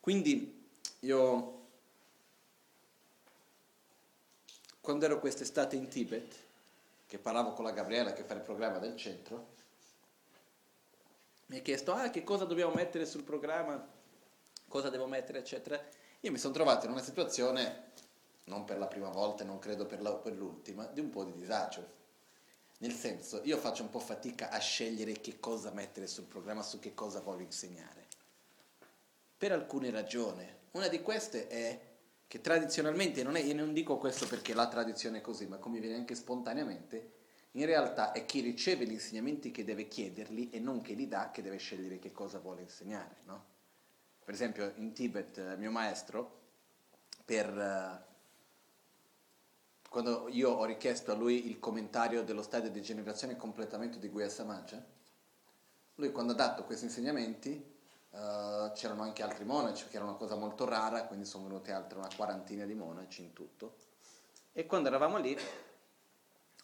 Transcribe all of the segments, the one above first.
Quindi io, quando ero quest'estate in Tibet, che parlavo con la Gabriella che fa il programma del centro, mi ha chiesto, ah, che cosa dobbiamo mettere sul programma, cosa devo mettere, eccetera. Io mi sono trovato in una situazione, non per la prima volta, non credo per, la, per l'ultima, di un po' di disagio. Nel senso, io faccio un po' fatica a scegliere che cosa mettere sul programma, su che cosa voglio insegnare. Per alcune ragioni. Una di queste è che tradizionalmente, non è, io non dico questo perché la tradizione è così, ma come viene anche spontaneamente, in realtà è chi riceve gli insegnamenti che deve chiederli e non che li dà che deve scegliere che cosa vuole insegnare. No? Per esempio in Tibet eh, mio maestro, per, uh, quando io ho richiesto a lui il commentario dello stadio di generazione e completamento di Guya Samaja, lui quando ha dato questi insegnamenti uh, c'erano anche altri monaci, che era una cosa molto rara, quindi sono venuti altre una quarantina di monaci in tutto. E quando eravamo lì,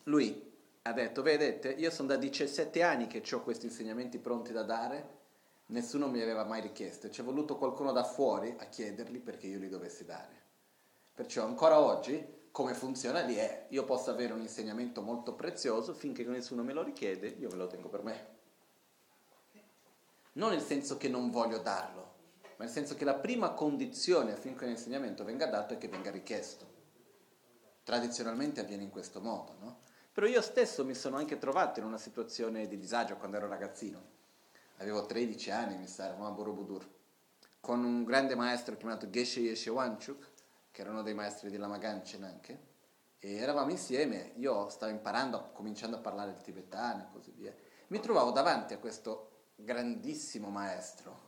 lui ha detto, vedete, io sono da 17 anni che ho questi insegnamenti pronti da dare, nessuno mi aveva mai richiesto, ci è voluto qualcuno da fuori a chiederli perché io li dovessi dare. Perciò ancora oggi come funziona lì è, io posso avere un insegnamento molto prezioso, finché nessuno me lo richiede, io me lo tengo per me. Non nel senso che non voglio darlo, ma nel senso che la prima condizione affinché un insegnamento venga dato è che venga richiesto. Tradizionalmente avviene in questo modo, no? Però io stesso mi sono anche trovato in una situazione di disagio quando ero ragazzino. Avevo 13 anni, mi sa, a Borobudur, con un grande maestro chiamato Geshe Yeshewanchuk, che era uno dei maestri di Lama Ganchen anche, e eravamo insieme, io stavo imparando, cominciando a parlare il tibetano e così via. Mi trovavo davanti a questo grandissimo maestro,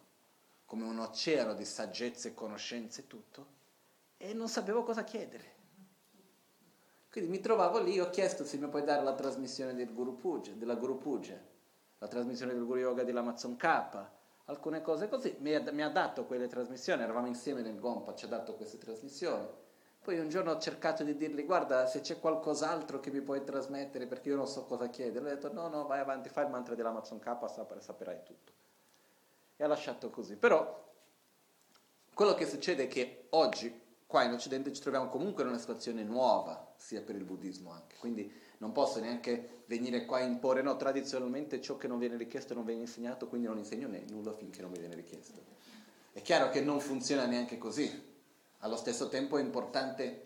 come un oceano di saggezza e conoscenze e tutto, e non sapevo cosa chiedere. Quindi mi trovavo lì, ho chiesto se mi puoi dare la trasmissione del Guru Puja, della Guru Puja, la trasmissione del Guru Yoga dell'Amazon K, alcune cose così. Mi ha, mi ha, dato quelle trasmissioni, eravamo insieme nel Gompa, ci ha dato queste trasmissioni. Poi un giorno ho cercato di dirgli, guarda, se c'è qualcos'altro che mi puoi trasmettere perché io non so cosa chiedere. Lui ha detto, no, no, vai avanti, fai il mantra dell'Amazon K, saperai tutto. E ha lasciato così. Però quello che succede è che oggi qua in Occidente ci troviamo comunque in una situazione nuova, sia per il buddismo anche, quindi non posso neanche venire qua a imporre, no, tradizionalmente ciò che non viene richiesto non viene insegnato, quindi non insegno nulla finché non mi viene richiesto. È chiaro che non funziona neanche così, allo stesso tempo è importante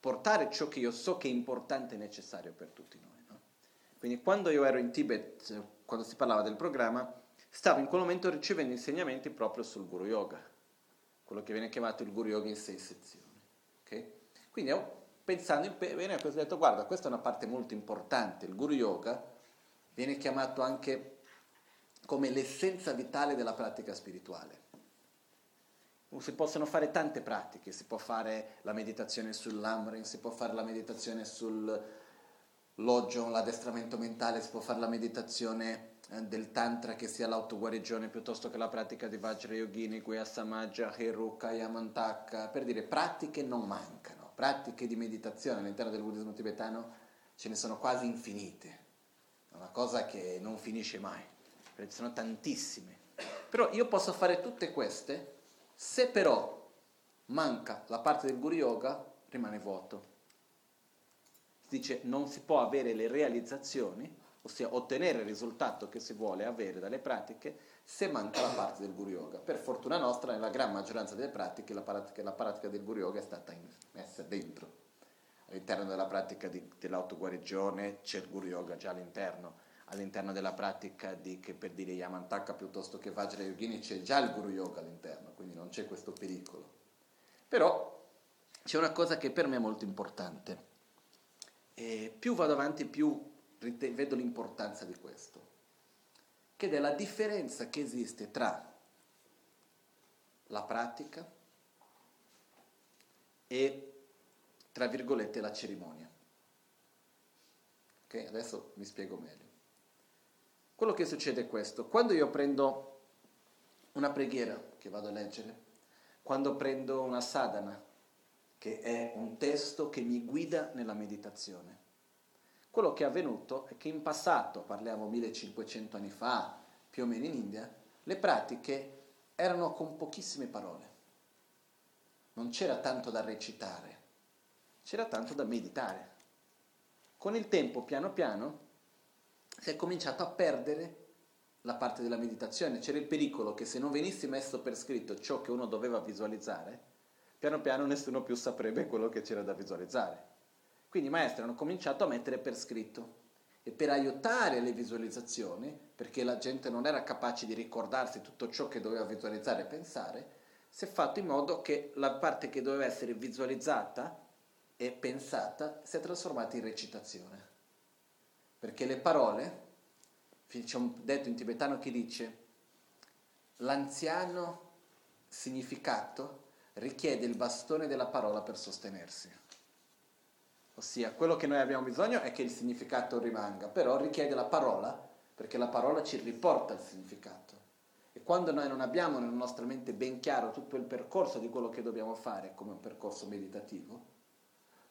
portare ciò che io so che è importante e necessario per tutti noi. No? Quindi quando io ero in Tibet, quando si parlava del programma, stavo in quel momento ricevendo insegnamenti proprio sul Guru Yoga quello che viene chiamato il Guru Yoga in sei sezioni. Okay? Quindi ho, pensando in bene, ho detto guarda, questa è una parte molto importante, il Guru Yoga viene chiamato anche come l'essenza vitale della pratica spirituale. Si possono fare tante pratiche, si può fare la meditazione sull'amrin, si può fare la meditazione sul loggio, l'addestramento mentale, si può fare la meditazione eh, del tantra che sia l'autoguarigione piuttosto che la pratica di Vajra Yogini, Guya Samaja, Heruka, Yamantaka, per dire pratiche non mancano, pratiche di meditazione all'interno del buddismo tibetano ce ne sono quasi infinite, è una cosa che non finisce mai, perché ci sono tantissime. Però io posso fare tutte queste, se però manca la parte del Guru Yoga, rimane vuoto. Si dice non si può avere le realizzazioni ossia ottenere il risultato che si vuole avere dalle pratiche, se manca la parte del Guru Yoga. Per fortuna nostra, nella gran maggioranza delle pratiche, la pratica, la pratica del Guru Yoga è stata messa dentro. All'interno della pratica di, dell'autoguarigione c'è il Guru Yoga già all'interno, all'interno della pratica di, che per dire Yamantaka piuttosto che Vajra Yogini c'è già il Guru Yoga all'interno, quindi non c'è questo pericolo. Però c'è una cosa che per me è molto importante. E più vado avanti, più vedo l'importanza di questo, che è la differenza che esiste tra la pratica e, tra virgolette, la cerimonia. Ok, adesso vi spiego meglio. Quello che succede è questo, quando io prendo una preghiera che vado a leggere, quando prendo una sadhana, che è un testo che mi guida nella meditazione, quello che è avvenuto è che in passato, parliamo 1500 anni fa, più o meno in India, le pratiche erano con pochissime parole. non c'era tanto da recitare, c'era tanto da meditare. Con il tempo, piano piano, si è cominciato a perdere la parte della meditazione. C'era il pericolo che se non venisse messo per scritto ciò che uno doveva visualizzare, piano piano nessuno più saprebbe quello che c'era da visualizzare. Quindi i maestri hanno cominciato a mettere per scritto e per aiutare le visualizzazioni, perché la gente non era capace di ricordarsi tutto ciò che doveva visualizzare e pensare, si è fatto in modo che la parte che doveva essere visualizzata e pensata si è trasformata in recitazione. Perché le parole, c'è un detto in tibetano che dice, l'anziano significato richiede il bastone della parola per sostenersi. Ossia, quello che noi abbiamo bisogno è che il significato rimanga, però richiede la parola, perché la parola ci riporta il significato. E quando noi non abbiamo nella nostra mente ben chiaro tutto il percorso di quello che dobbiamo fare come un percorso meditativo,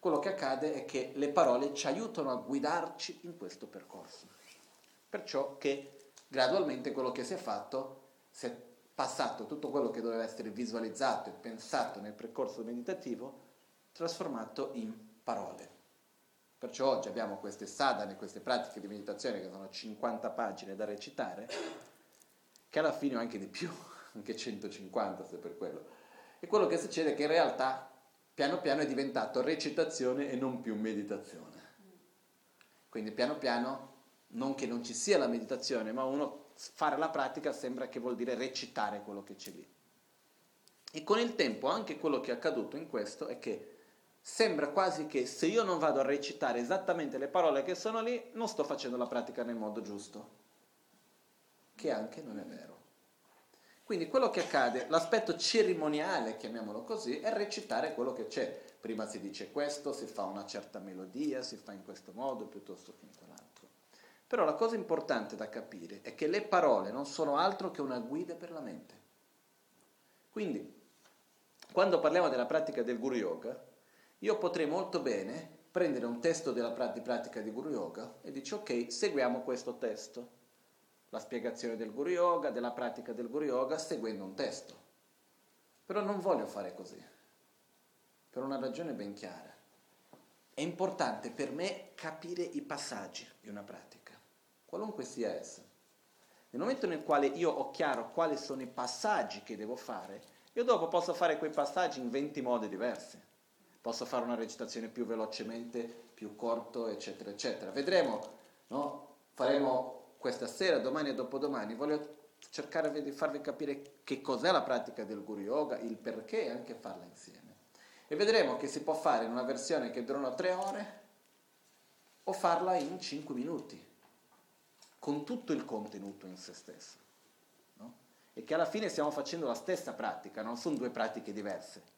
quello che accade è che le parole ci aiutano a guidarci in questo percorso. Perciò che gradualmente quello che si è fatto, si è passato tutto quello che doveva essere visualizzato e pensato nel percorso meditativo, trasformato in parole. Perciò oggi abbiamo queste sadhane, queste pratiche di meditazione che sono 50 pagine da recitare, che alla fine ho anche di più, anche 150 se per quello. E quello che succede è che in realtà piano piano è diventato recitazione e non più meditazione. Quindi piano piano, non che non ci sia la meditazione, ma uno fare la pratica sembra che vuol dire recitare quello che c'è lì. E con il tempo anche quello che è accaduto in questo è che sembra quasi che se io non vado a recitare esattamente le parole che sono lì, non sto facendo la pratica nel modo giusto, che anche non è vero. Quindi quello che accade, l'aspetto cerimoniale, chiamiamolo così, è recitare quello che c'è. Prima si dice questo, si fa una certa melodia, si fa in questo modo piuttosto che in quell'altro. Però la cosa importante da capire è che le parole non sono altro che una guida per la mente. Quindi, quando parliamo della pratica del Guru Yoga, io potrei molto bene prendere un testo della di pratica di Guru Yoga e dici ok, seguiamo questo testo, la spiegazione del Guru Yoga, della pratica del Guru Yoga, seguendo un testo. Però non voglio fare così, per una ragione ben chiara. È importante per me capire i passaggi di una pratica, qualunque sia essa. Nel momento nel quale io ho chiaro quali sono i passaggi che devo fare, io dopo posso fare quei passaggi in 20 modi diversi posso fare una recitazione più velocemente, più corto, eccetera, eccetera. Vedremo, no? faremo questa sera, domani e dopodomani. Voglio cercare di farvi capire che cos'è la pratica del Guru Yoga, il perché e anche farla insieme. E vedremo che si può fare in una versione che durano tre ore o farla in cinque minuti, con tutto il contenuto in se stesso. No? E che alla fine stiamo facendo la stessa pratica, non sono due pratiche diverse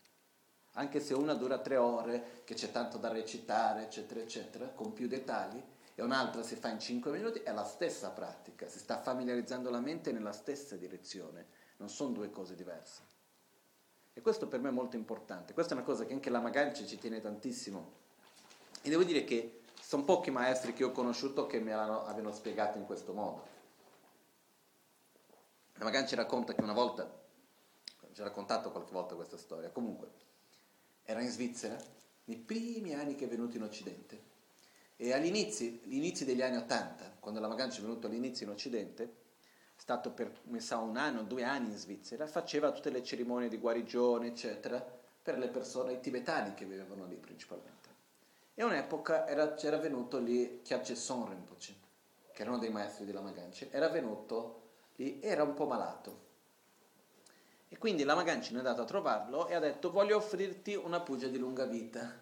anche se una dura tre ore, che c'è tanto da recitare, eccetera, eccetera, con più dettagli, e un'altra si fa in cinque minuti, è la stessa pratica, si sta familiarizzando la mente nella stessa direzione, non sono due cose diverse. E questo per me è molto importante, questa è una cosa che anche la Magancia ci tiene tantissimo. E devo dire che sono pochi maestri che ho conosciuto che me l'abbiano spiegato in questo modo. La Magancia racconta che una volta, ci ha raccontato qualche volta questa storia, comunque, era in Svizzera, nei primi anni che è venuto in Occidente. E inizi degli anni Ottanta, quando la Magancia è venuto all'inizio in Occidente, è stato per sa, un anno, due anni in Svizzera, faceva tutte le cerimonie di guarigione, eccetera, per le persone, i tibetani che vivevano lì principalmente. E un'epoca era, c'era venuto lì Kyabje Son Rinpoche, che era uno dei maestri della Magancia, era venuto lì, era un po' malato, e quindi la Magancino è andato a trovarlo e ha detto voglio offrirti una pugia di lunga vita,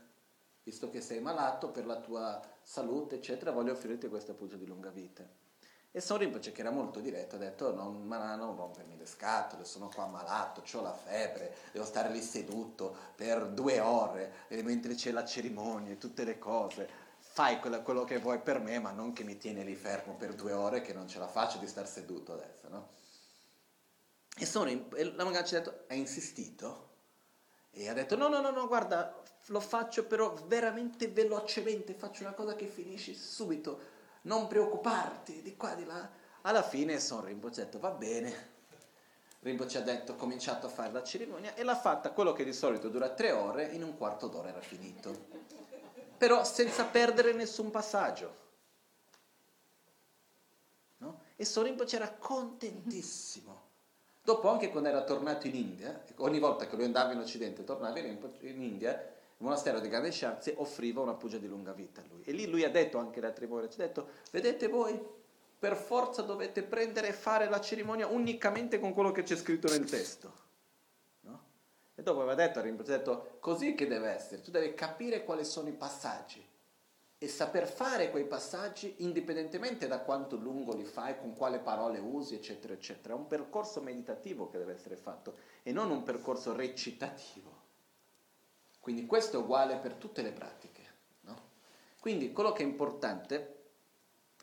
visto che sei malato per la tua salute, eccetera, voglio offrirti questa pugia di lunga vita. E Son Rinpoche, che era molto diretto, ha detto non, ma non rompermi le scatole, sono qua malato, ho la febbre, devo stare lì seduto per due ore, mentre c'è la cerimonia e tutte le cose. Fai quello, quello, che vuoi per me, ma non che mi tieni lì fermo per due ore, che non ce la faccio di star seduto adesso, no? E, e la Magancia ha detto, ha insistito e ha detto no, no, no, no, guarda, lo faccio però veramente velocemente, faccio una cosa che finisci subito, non preoccuparti, di qua, di là. Alla fine Son Rinpoche ha detto va bene, Rinpoche ha detto, cominciato a fare la cerimonia e l'ha fatta quello che di solito dura tre ore, in un quarto d'ora era finito. Però senza perdere nessun passaggio. No? E Sor Rinpoche era contentissimo. Dopo anche quando era tornato in India, ogni volta che lui andava in Occidente, tornava in India, il monastero di Grande Sciarze offriva una pugia di lunga vita a lui. E lì lui ha detto anche le altre volte, ha detto, vedete voi, per forza dovete prendere e fare la cerimonia unicamente con quello che c'è scritto nel testo. No? E dopo aveva detto, ha detto, così che deve essere, tu devi capire quali sono i passaggi e saper fare quei passaggi indipendentemente da quanto lungo li fai, con quale parole usi, eccetera, eccetera. È un percorso meditativo che deve essere fatto e non un percorso recitativo. Quindi questo è uguale per tutte le pratiche. No? Quindi quello che è importante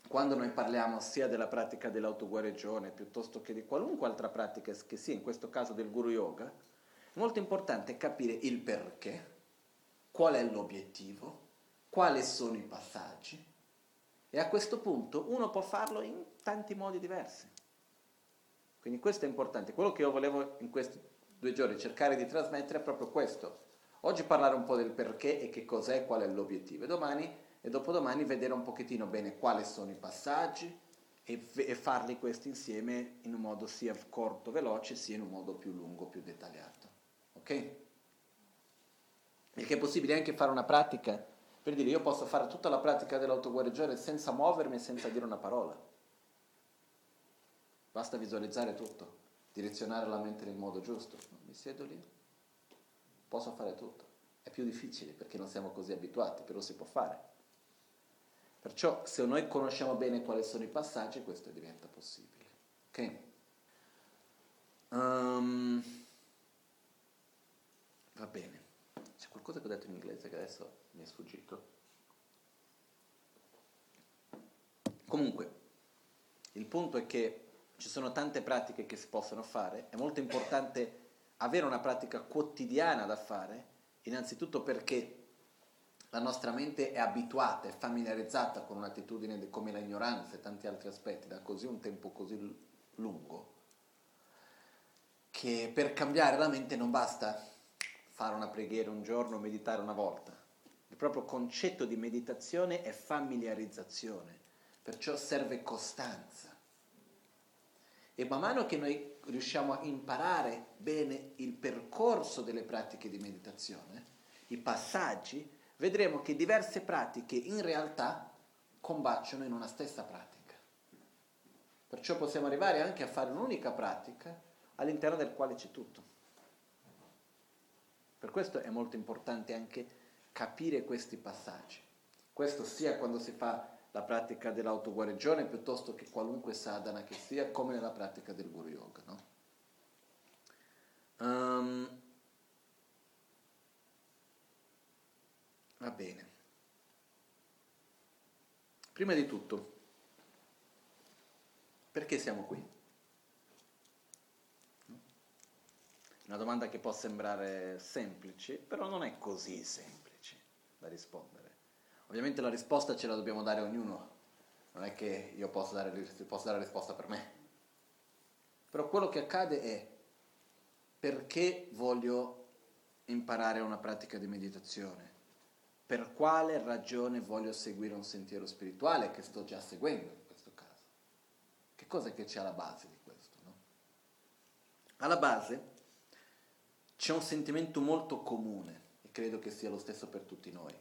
quando noi parliamo sia della pratica dell'autoguarigione piuttosto che di qualunque altra pratica che sia, in questo caso del guru yoga, è molto importante capire il perché, qual è l'obiettivo, quali sono i passaggi e a questo punto uno può farlo in tanti modi diversi. Quindi questo è importante. Quello che io volevo in questi due giorni cercare di trasmettere è proprio questo. Oggi parlare un po' del perché e che cos'è, qual è l'obiettivo. E domani e dopodomani vedere un pochettino bene quali sono i passaggi e, e farli questi insieme in un modo sia corto, veloce, sia in un modo più lungo, più dettagliato. Ok? Perché è possibile anche fare una pratica, per dire io posso fare tutta la pratica dell'autoguarigione senza muovermi e senza dire una parola. Basta visualizzare tutto, direzionare la mente nel modo giusto. Mi siedo lì, posso fare tutto. È più difficile perché non siamo così abituati, però si può fare. Perciò se noi conosciamo bene quali sono i passaggi, questo diventa possibile. Ok? Um, va bene. C'è qualcosa che ho detto in inglese che adesso mi è sfuggito? Comunque, il punto è che ci sono tante pratiche che si possono fare, è molto importante avere una pratica quotidiana da fare, innanzitutto perché la nostra mente è abituata, è familiarizzata con un'attitudine come l'ignoranza e tanti altri aspetti da così un tempo così lungo, che per cambiare la mente non basta fare una preghiera un giorno, meditare una volta. Il proprio concetto di meditazione è familiarizzazione, perciò serve costanza. E man mano che noi riusciamo a imparare bene il percorso delle pratiche di meditazione, i passaggi, vedremo che diverse pratiche in realtà combaciano in una stessa pratica. Perciò possiamo arrivare anche a fare un'unica pratica all'interno del quale c'è tutto. Per questo è molto importante anche capire questi passaggi. Questo sia quando si fa la pratica dell'autoguarigione piuttosto che qualunque sadhana che sia, come nella pratica del Guru Yoga. No? Um, Va bene. Prima di tutto, perché siamo qui? Una domanda che può sembrare semplice, però non è così semplice da rispondere. Ovviamente la risposta ce la dobbiamo dare ognuno, non è che io posso dare, posso dare la risposta per me. Però quello che accade è perché voglio imparare una pratica di meditazione? per quale ragione voglio seguire un sentiero spirituale che sto già seguendo in questo caso. Che cosa che c'è alla base di questo? No? Alla base c'è un sentimento molto comune credo che sia lo stesso per tutti noi,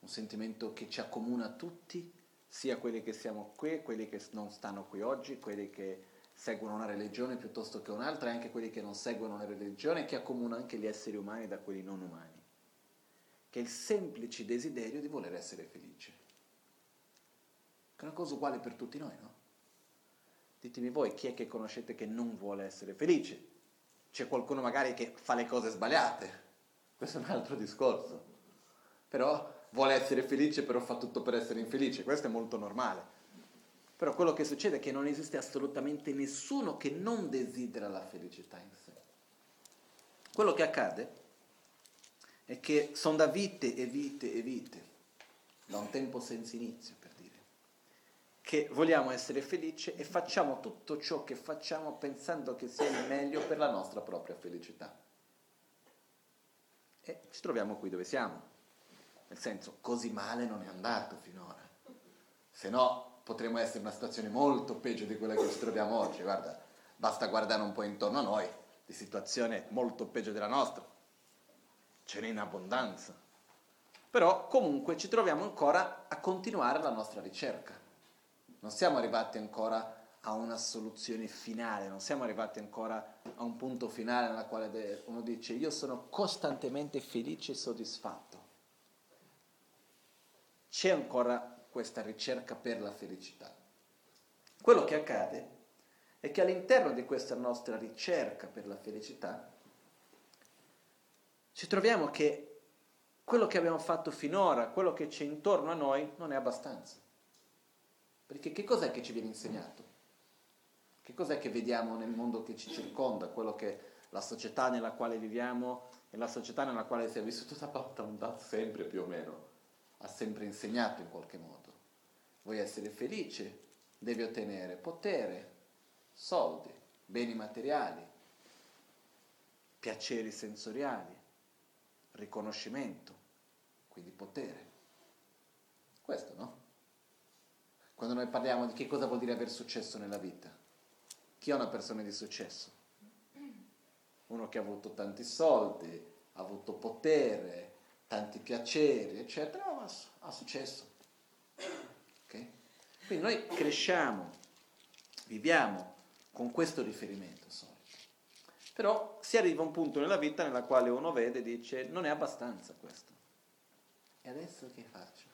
un sentimento che ci accomuna tutti, sia quelli che siamo qui, quelli che non stanno qui oggi, quelli che seguono una religione piuttosto che un'altra e anche quelli che non seguono una religione che accomuna anche gli esseri umani da quelli non umani che è il semplice desiderio di voler essere felice. Che è una cosa uguale per tutti noi, no? Ditemi voi chi è che conoscete che non vuole essere felice? C'è qualcuno magari che fa le cose sbagliate, questo è un altro discorso. Però vuole essere felice, però fa tutto per essere infelice, questo è molto normale. Però quello che succede è che non esiste assolutamente nessuno che non desidera la felicità in sé. Quello che accade è che sono da vite e vite e vite, da un tempo senza inizio per dire, che vogliamo essere felici e facciamo tutto ciò che facciamo pensando che sia il meglio per la nostra propria felicità. E ci troviamo qui dove siamo. Nel senso, così male non è andato finora. Se no, potremmo essere in una situazione molto peggio di quella che ci troviamo oggi. Guarda, basta guardare un po' intorno a noi, di situazione molto peggio della nostra. Ce n'è in abbondanza. Però comunque ci troviamo ancora a continuare la nostra ricerca. Non siamo arrivati ancora a una soluzione finale, non siamo arrivati ancora a un punto finale nella quale uno dice io sono costantemente felice e soddisfatto. C'è ancora questa ricerca per la felicità. Quello che accade è che all'interno di questa nostra ricerca per la felicità ci troviamo che quello che abbiamo fatto finora, quello che c'è intorno a noi, non è abbastanza. Perché che cos'è che ci viene insegnato? Che cos'è che vediamo nel mondo che ci circonda, quello che la società nella quale viviamo e la società nella quale si è vissuto da sempre più o meno ha sempre insegnato in qualche modo. Vuoi essere felice? Devi ottenere potere, soldi, beni materiali, piaceri sensoriali, riconoscimento, quindi potere. Questo, no? Quando noi parliamo di che cosa vuol dire aver successo nella vita. Chi è una persona di successo? Uno che ha avuto tanti soldi, ha avuto potere, tanti piaceri, eccetera, ma ha successo. Okay? Quindi noi cresciamo, viviamo con questo riferimento solo. Però si arriva a un punto nella vita nella quale uno vede e dice non è abbastanza questo. E adesso che faccio?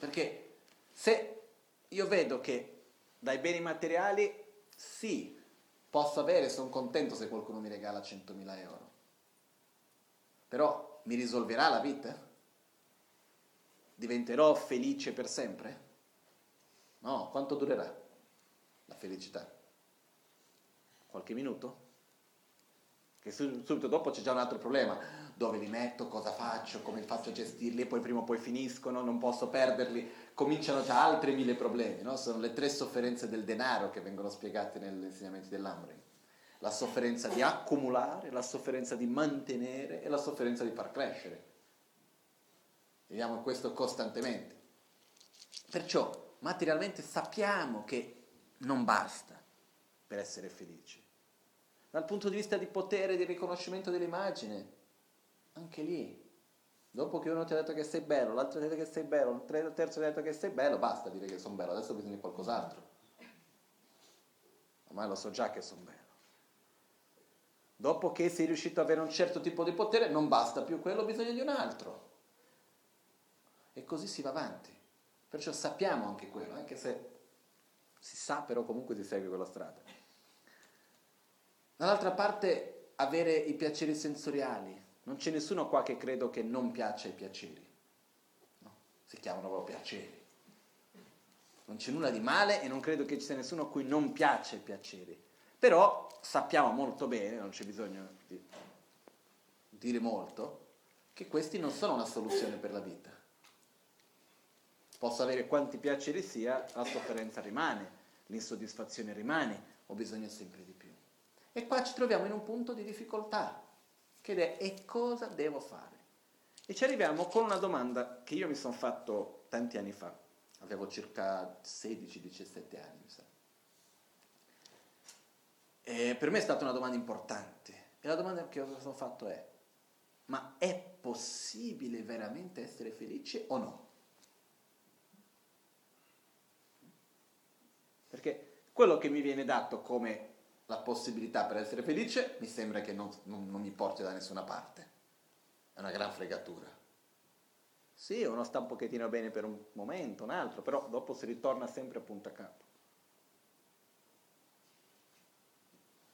Perché se io vedo che dai beni materiali sì, posso avere, sono contento se qualcuno mi regala 100.000 euro, però mi risolverà la vita? Diventerò felice per sempre? No, quanto durerà la felicità? Qualche minuto? Che subito dopo c'è già un altro problema. Dove li metto? Cosa faccio? Come faccio a gestirli? E poi prima o poi finiscono, non posso perderli. Cominciano già altri mille problemi, no? Sono le tre sofferenze del denaro che vengono spiegate negli insegnamenti dell'Amrin. La sofferenza di accumulare, la sofferenza di mantenere e la sofferenza di far crescere. Vediamo questo costantemente. Perciò materialmente sappiamo che non basta per essere felici. Dal punto di vista di potere di riconoscimento dell'immagine, anche lì, dopo che uno ti ha detto che sei bello, l'altro ti ha detto che sei bello, il terzo ti ha detto che sei bello, basta dire che sono bello, adesso bisogna di qualcos'altro. Ormai lo so già che sono bello. Dopo che sei riuscito ad avere un certo tipo di potere, non basta più quello, bisogna di un altro. E così si va avanti. Perciò sappiamo anche quello, anche se si sa, però comunque si segue quella strada. Dall'altra parte, avere i piaceri sensoriali. Non c'è nessuno qua che credo che non piaccia i piaceri. No, si chiamano proprio piaceri. Non c'è nulla di male e non credo che ci sia nessuno a cui non piace i piaceri. Però sappiamo molto bene, non c'è bisogno di dire molto, che questi non sono una soluzione per la vita. Posso avere quanti piaceri sia, la sofferenza rimane, l'insoddisfazione rimane, ho bisogno sempre di più. E qua ci troviamo in un punto di difficoltà, che è e cosa devo fare? E ci arriviamo con una domanda che io mi sono fatto tanti anni fa, avevo circa 16-17 anni, mi sa. E per me è stata una domanda importante e la domanda che mi sono fatto è, ma è possibile veramente essere felice o no? Perché quello che mi viene dato come la possibilità per essere felice mi sembra che non, non, non mi porti da nessuna parte. È una gran fregatura. Sì, uno sta un pochettino bene per un momento, un altro, però dopo si ritorna sempre a punto a capo.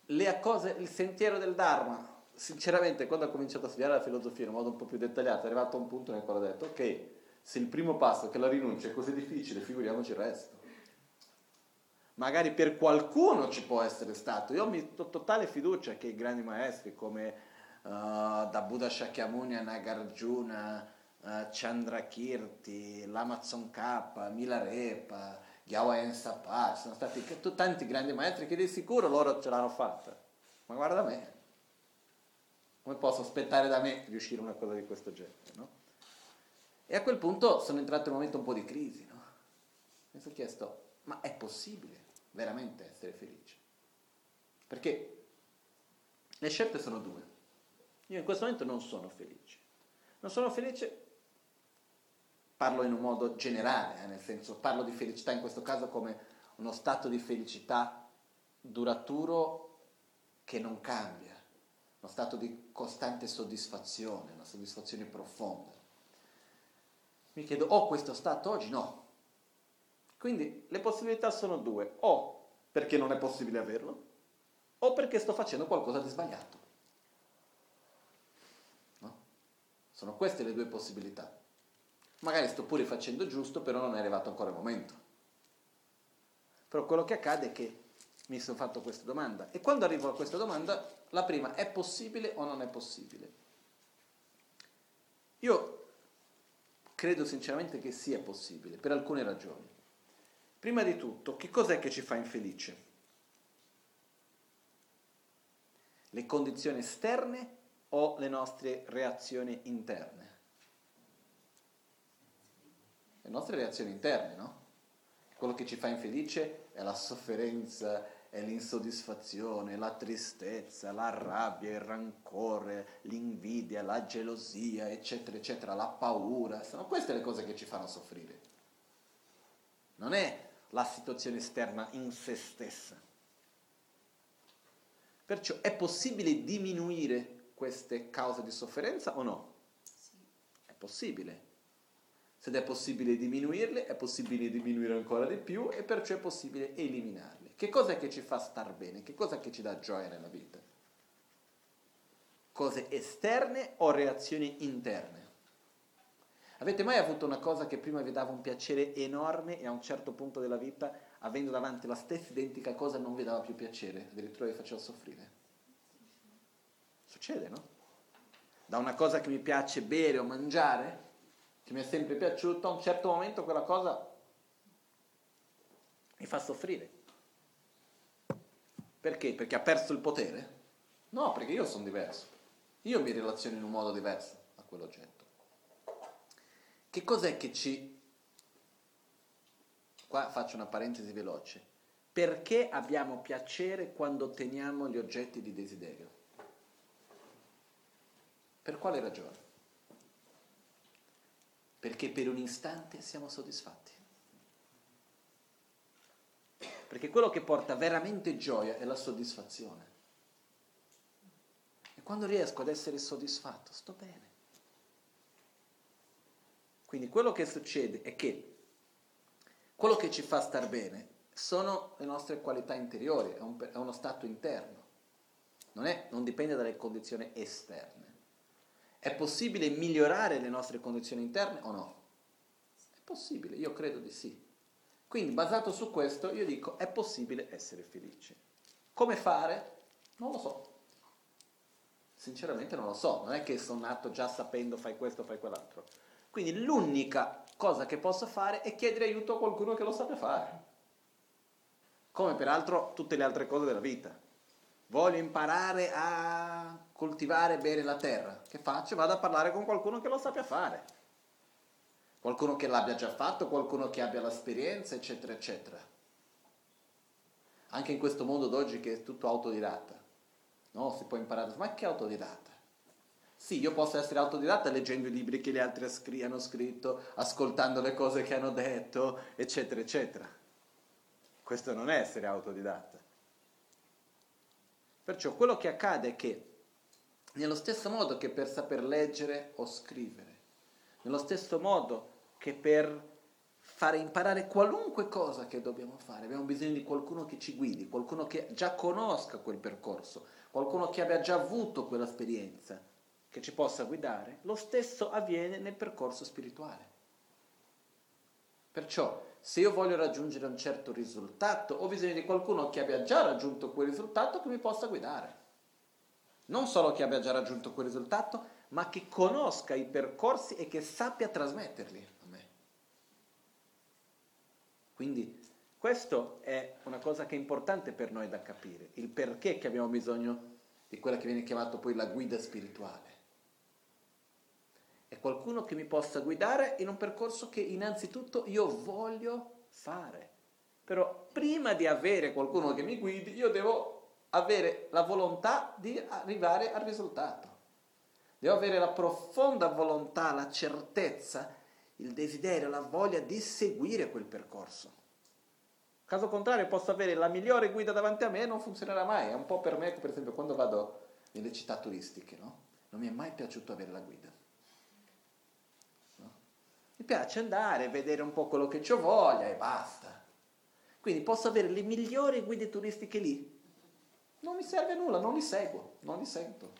Le cose, il sentiero del Dharma, sinceramente quando ho cominciato a studiare la filosofia in modo un po' più dettagliato, è arrivato a un punto nel quale ho detto, ok, se il primo passo che la rinuncia è così difficile, figuriamoci il resto magari per qualcuno ci può essere stato. Io ho totale fiducia che i grandi maestri come uh, da Buddha Shakyamuni a Nagarjuna, uh, Chandrakirti, l'Amazon K, Milarepa, Gyawayen Sapa, sono stati tanti grandi maestri che di sicuro loro ce l'hanno fatta. Ma guarda me, come posso aspettare da me riuscire a una cosa di questo genere, no? E a quel punto sono entrato in un momento un po' di crisi, no? Mi sono chiesto, ma è possibile veramente essere felice? Perché le scelte sono due. Io in questo momento non sono felice. Non sono felice, parlo in un modo generale, eh, nel senso parlo di felicità in questo caso come uno stato di felicità duraturo che non cambia, uno stato di costante soddisfazione, una soddisfazione profonda. Mi chiedo, ho questo stato oggi? No. Quindi le possibilità sono due, o perché non è possibile averlo, o perché sto facendo qualcosa di sbagliato. No? Sono queste le due possibilità. Magari sto pure facendo giusto, però non è arrivato ancora il momento. Però quello che accade è che mi sono fatto questa domanda. E quando arrivo a questa domanda, la prima è possibile o non è possibile? Io credo sinceramente che sia possibile, per alcune ragioni. Prima di tutto, che cos'è che ci fa infelice? Le condizioni esterne o le nostre reazioni interne? Le nostre reazioni interne, no? Quello che ci fa infelice è la sofferenza, è l'insoddisfazione, la tristezza, la rabbia, il rancore, l'invidia, la gelosia, eccetera, eccetera, la paura. Sono queste le cose che ci fanno soffrire. Non è la situazione esterna in se stessa. Perciò è possibile diminuire queste cause di sofferenza o no? Sì. È possibile. Se è possibile diminuirle, è possibile diminuire ancora di più e perciò è possibile eliminarle. Che cosa è che ci fa star bene? Che cosa è che ci dà gioia nella vita? Cose esterne o reazioni interne? Avete mai avuto una cosa che prima vi dava un piacere enorme e a un certo punto della vita, avendo davanti la stessa identica cosa, non vi dava più piacere, addirittura vi faceva soffrire? Succede, no? Da una cosa che mi piace bere o mangiare, che mi è sempre piaciuto, a un certo momento quella cosa mi fa soffrire. Perché? Perché ha perso il potere? No, perché io sono diverso. Io mi relaziono in un modo diverso a quell'oggetto. Che cos'è che ci... Qua faccio una parentesi veloce. Perché abbiamo piacere quando otteniamo gli oggetti di desiderio? Per quale ragione? Perché per un istante siamo soddisfatti. Perché quello che porta veramente gioia è la soddisfazione. E quando riesco ad essere soddisfatto, sto bene. Quindi quello che succede è che quello che ci fa star bene sono le nostre qualità interiori, è, un, è uno stato interno, non, è, non dipende dalle condizioni esterne. È possibile migliorare le nostre condizioni interne o no? È possibile, io credo di sì. Quindi basato su questo io dico è possibile essere felici. Come fare? Non lo so. Sinceramente non lo so, non è che sono nato già sapendo fai questo, fai quell'altro. Quindi l'unica cosa che posso fare è chiedere aiuto a qualcuno che lo sappia fare. Come peraltro tutte le altre cose della vita. Voglio imparare a coltivare bene la terra. Che faccio? Vado a parlare con qualcuno che lo sappia fare qualcuno che l'abbia già fatto, qualcuno che abbia l'esperienza, eccetera, eccetera. Anche in questo mondo d'oggi che è tutto autodidatta, no? Si può imparare, ma che autodidatta? Sì, io posso essere autodidatta leggendo i libri che gli altri hanno scritto, ascoltando le cose che hanno detto, eccetera, eccetera. Questo non è essere autodidatta. Perciò quello che accade è che, nello stesso modo che per saper leggere o scrivere, nello stesso modo che per fare imparare qualunque cosa che dobbiamo fare abbiamo bisogno di qualcuno che ci guidi, qualcuno che già conosca quel percorso, qualcuno che abbia già avuto quell'esperienza, che ci possa guidare. Lo stesso avviene nel percorso spirituale. Perciò, se io voglio raggiungere un certo risultato, ho bisogno di qualcuno che abbia già raggiunto quel risultato che mi possa guidare. Non solo che abbia già raggiunto quel risultato, ma che conosca i percorsi e che sappia trasmetterli. Quindi Questo è una cosa che è importante per noi da capire, il perché che abbiamo bisogno di quella che viene chiamata poi la guida spirituale. È qualcuno che mi possa guidare in un percorso che innanzitutto io voglio fare. Però prima di avere qualcuno che mi guidi, io devo avere la volontà di arrivare al risultato. Devo avere la profonda volontà, la certezza, il desiderio, la voglia di seguire quel percorso. Caso contrario posso avere la migliore guida davanti a me e non funzionerà mai. È un po' per me, per esempio, quando vado nelle città turistiche, no? Non mi è mai piaciuto avere la guida. Mi piace andare, vedere un po' quello che ho voglia e basta. Quindi posso avere le migliori guide turistiche lì. Non mi serve nulla, non li seguo, non li sento.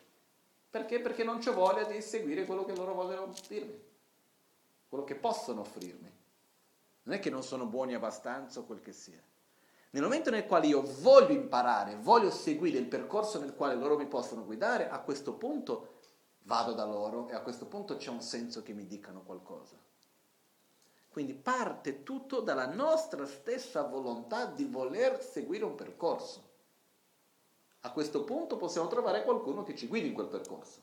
Perché? Perché non c'ho voglia di seguire quello che loro vogliono dirmi, quello che possono offrirmi. Non è che non sono buoni abbastanza o quel che sia. Nel momento nel quale io voglio imparare, voglio seguire il percorso nel quale loro mi possono guidare, a questo punto vado da loro e a questo punto c'è un senso che mi dicano qualcosa. Quindi parte tutto dalla nostra stessa volontà di voler seguire un percorso. A questo punto possiamo trovare qualcuno che ci guidi in quel percorso.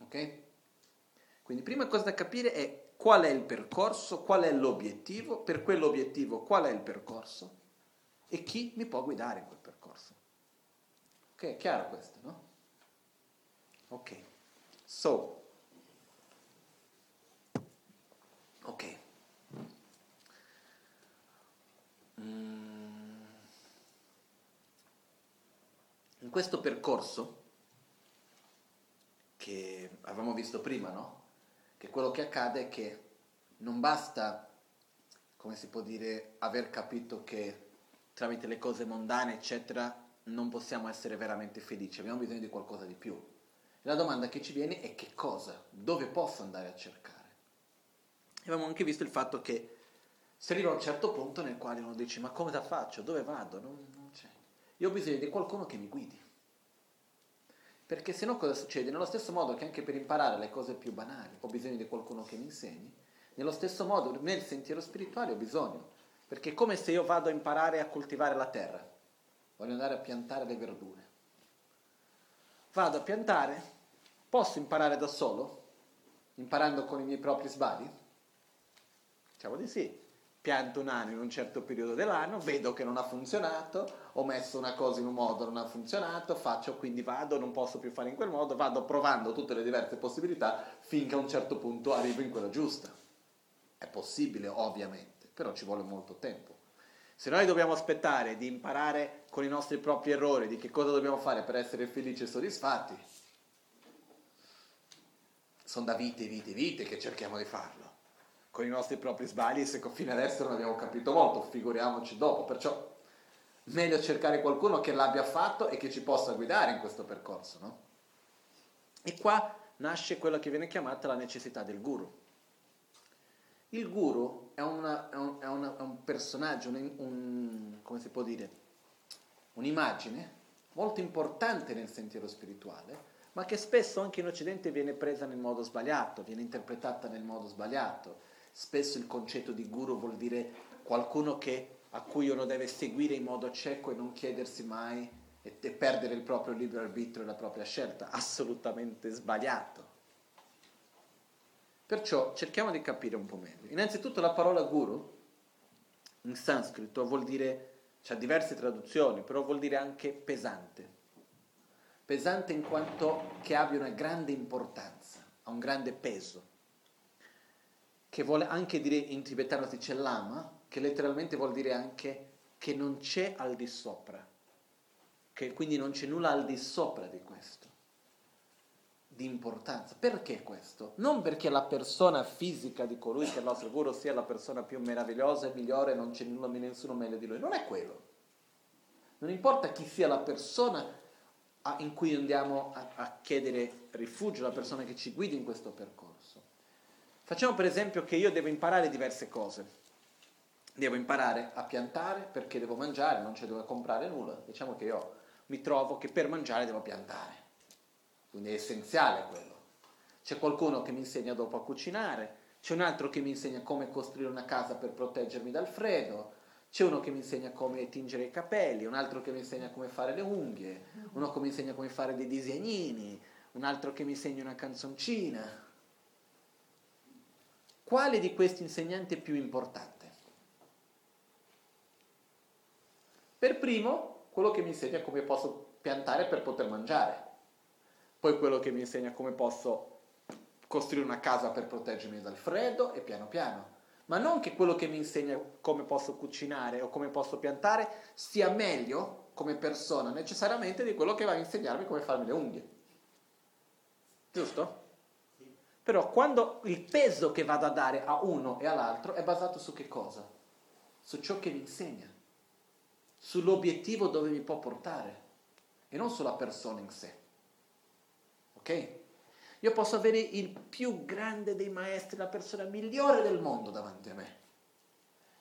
Ok? Quindi prima cosa da capire è qual è il percorso, qual è l'obiettivo, per quell'obiettivo qual è il percorso e chi mi può guidare in quel percorso. Ok, è chiaro questo, no? Ok, so Ok. Mm. In questo percorso che avevamo visto prima, no? Che quello che accade è che non basta, come si può dire, aver capito che tramite le cose mondane, eccetera, non possiamo essere veramente felici, abbiamo bisogno di qualcosa di più. La domanda che ci viene è che cosa? Dove posso andare a cercare? abbiamo anche visto il fatto che si arriva a un certo punto nel quale uno dice ma come la faccio? Dove vado? Non, non c'è. Io ho bisogno di qualcuno che mi guidi. Perché se no cosa succede? Nello stesso modo che anche per imparare le cose più banali ho bisogno di qualcuno che mi insegni, nello stesso modo nel sentiero spirituale ho bisogno. Perché è come se io vado a imparare a coltivare la terra, voglio andare a piantare le verdure. Vado a piantare, posso imparare da solo, imparando con i miei propri sbagli? Diciamo di sì. Pianto un anno in un certo periodo dell'anno, vedo che non ha funzionato, ho messo una cosa in un modo, non ha funzionato, faccio, quindi vado, non posso più fare in quel modo, vado provando tutte le diverse possibilità finché a un certo punto arrivo in quella giusta. È possibile, ovviamente, però ci vuole molto tempo. Se noi dobbiamo aspettare di imparare con i nostri propri errori di che cosa dobbiamo fare per essere felici e soddisfatti, sono da vite vite vite che cerchiamo di farlo con i nostri propri sbagli, se fino adesso non abbiamo capito molto, figuriamoci dopo. Perciò meglio cercare qualcuno che l'abbia fatto e che ci possa guidare in questo percorso. No? E qua nasce quella che viene chiamata la necessità del guru. Il guru è, una, è, un, è, una, è un, personaggio, un, un, come si può dire, un'immagine molto importante nel sentiero spirituale, ma che spesso anche in Occidente viene presa nel modo sbagliato, viene interpretata nel modo sbagliato. Spesso il concetto di guru vuol dire qualcuno che, a cui uno deve seguire in modo cieco e non chiedersi mai e, e perdere il proprio libero arbitrio e la propria scelta. Assolutamente sbagliato. Perciò cerchiamo di capire un po' meglio. Innanzitutto la parola guru in sanscrito vuol dire, c'ha diverse traduzioni, però vuol dire anche pesante. Pesante in quanto che abbia una grande importanza, ha un grande peso che vuole anche dire in tibetano si dice lama, che letteralmente vuol dire anche che non c'è al di sopra, che quindi non c'è nulla al di sopra di questo, di importanza. Perché questo? Non perché la persona fisica di colui che è il nostro guru sia la persona più meravigliosa e migliore, non c'è nulla, nessuno meglio di lui, non è quello. Non importa chi sia la persona in cui andiamo a, a chiedere rifugio, la persona che ci guida in questo percorso. Facciamo per esempio che io devo imparare diverse cose. Devo imparare a piantare perché devo mangiare, non c'è dove comprare nulla. Diciamo che io mi trovo che per mangiare devo piantare. Quindi è essenziale quello. C'è qualcuno che mi insegna dopo a cucinare, c'è un altro che mi insegna come costruire una casa per proteggermi dal freddo, c'è uno che mi insegna come tingere i capelli, un altro che mi insegna come fare le unghie, uno che mi insegna come fare dei disegnini, un altro che mi insegna una canzoncina. Quale di questi insegnanti è più importante? Per primo, quello che mi insegna come posso piantare per poter mangiare, poi quello che mi insegna come posso costruire una casa per proteggermi dal freddo e piano piano. Ma non che quello che mi insegna come posso cucinare o come posso piantare sia meglio come persona necessariamente di quello che va a insegnarmi come farmi le unghie. Giusto? Però quando il peso che vado a dare a uno e all'altro è basato su che cosa? Su ciò che mi insegna, sull'obiettivo dove mi può portare e non sulla persona in sé. Ok? Io posso avere il più grande dei maestri, la persona migliore del mondo davanti a me.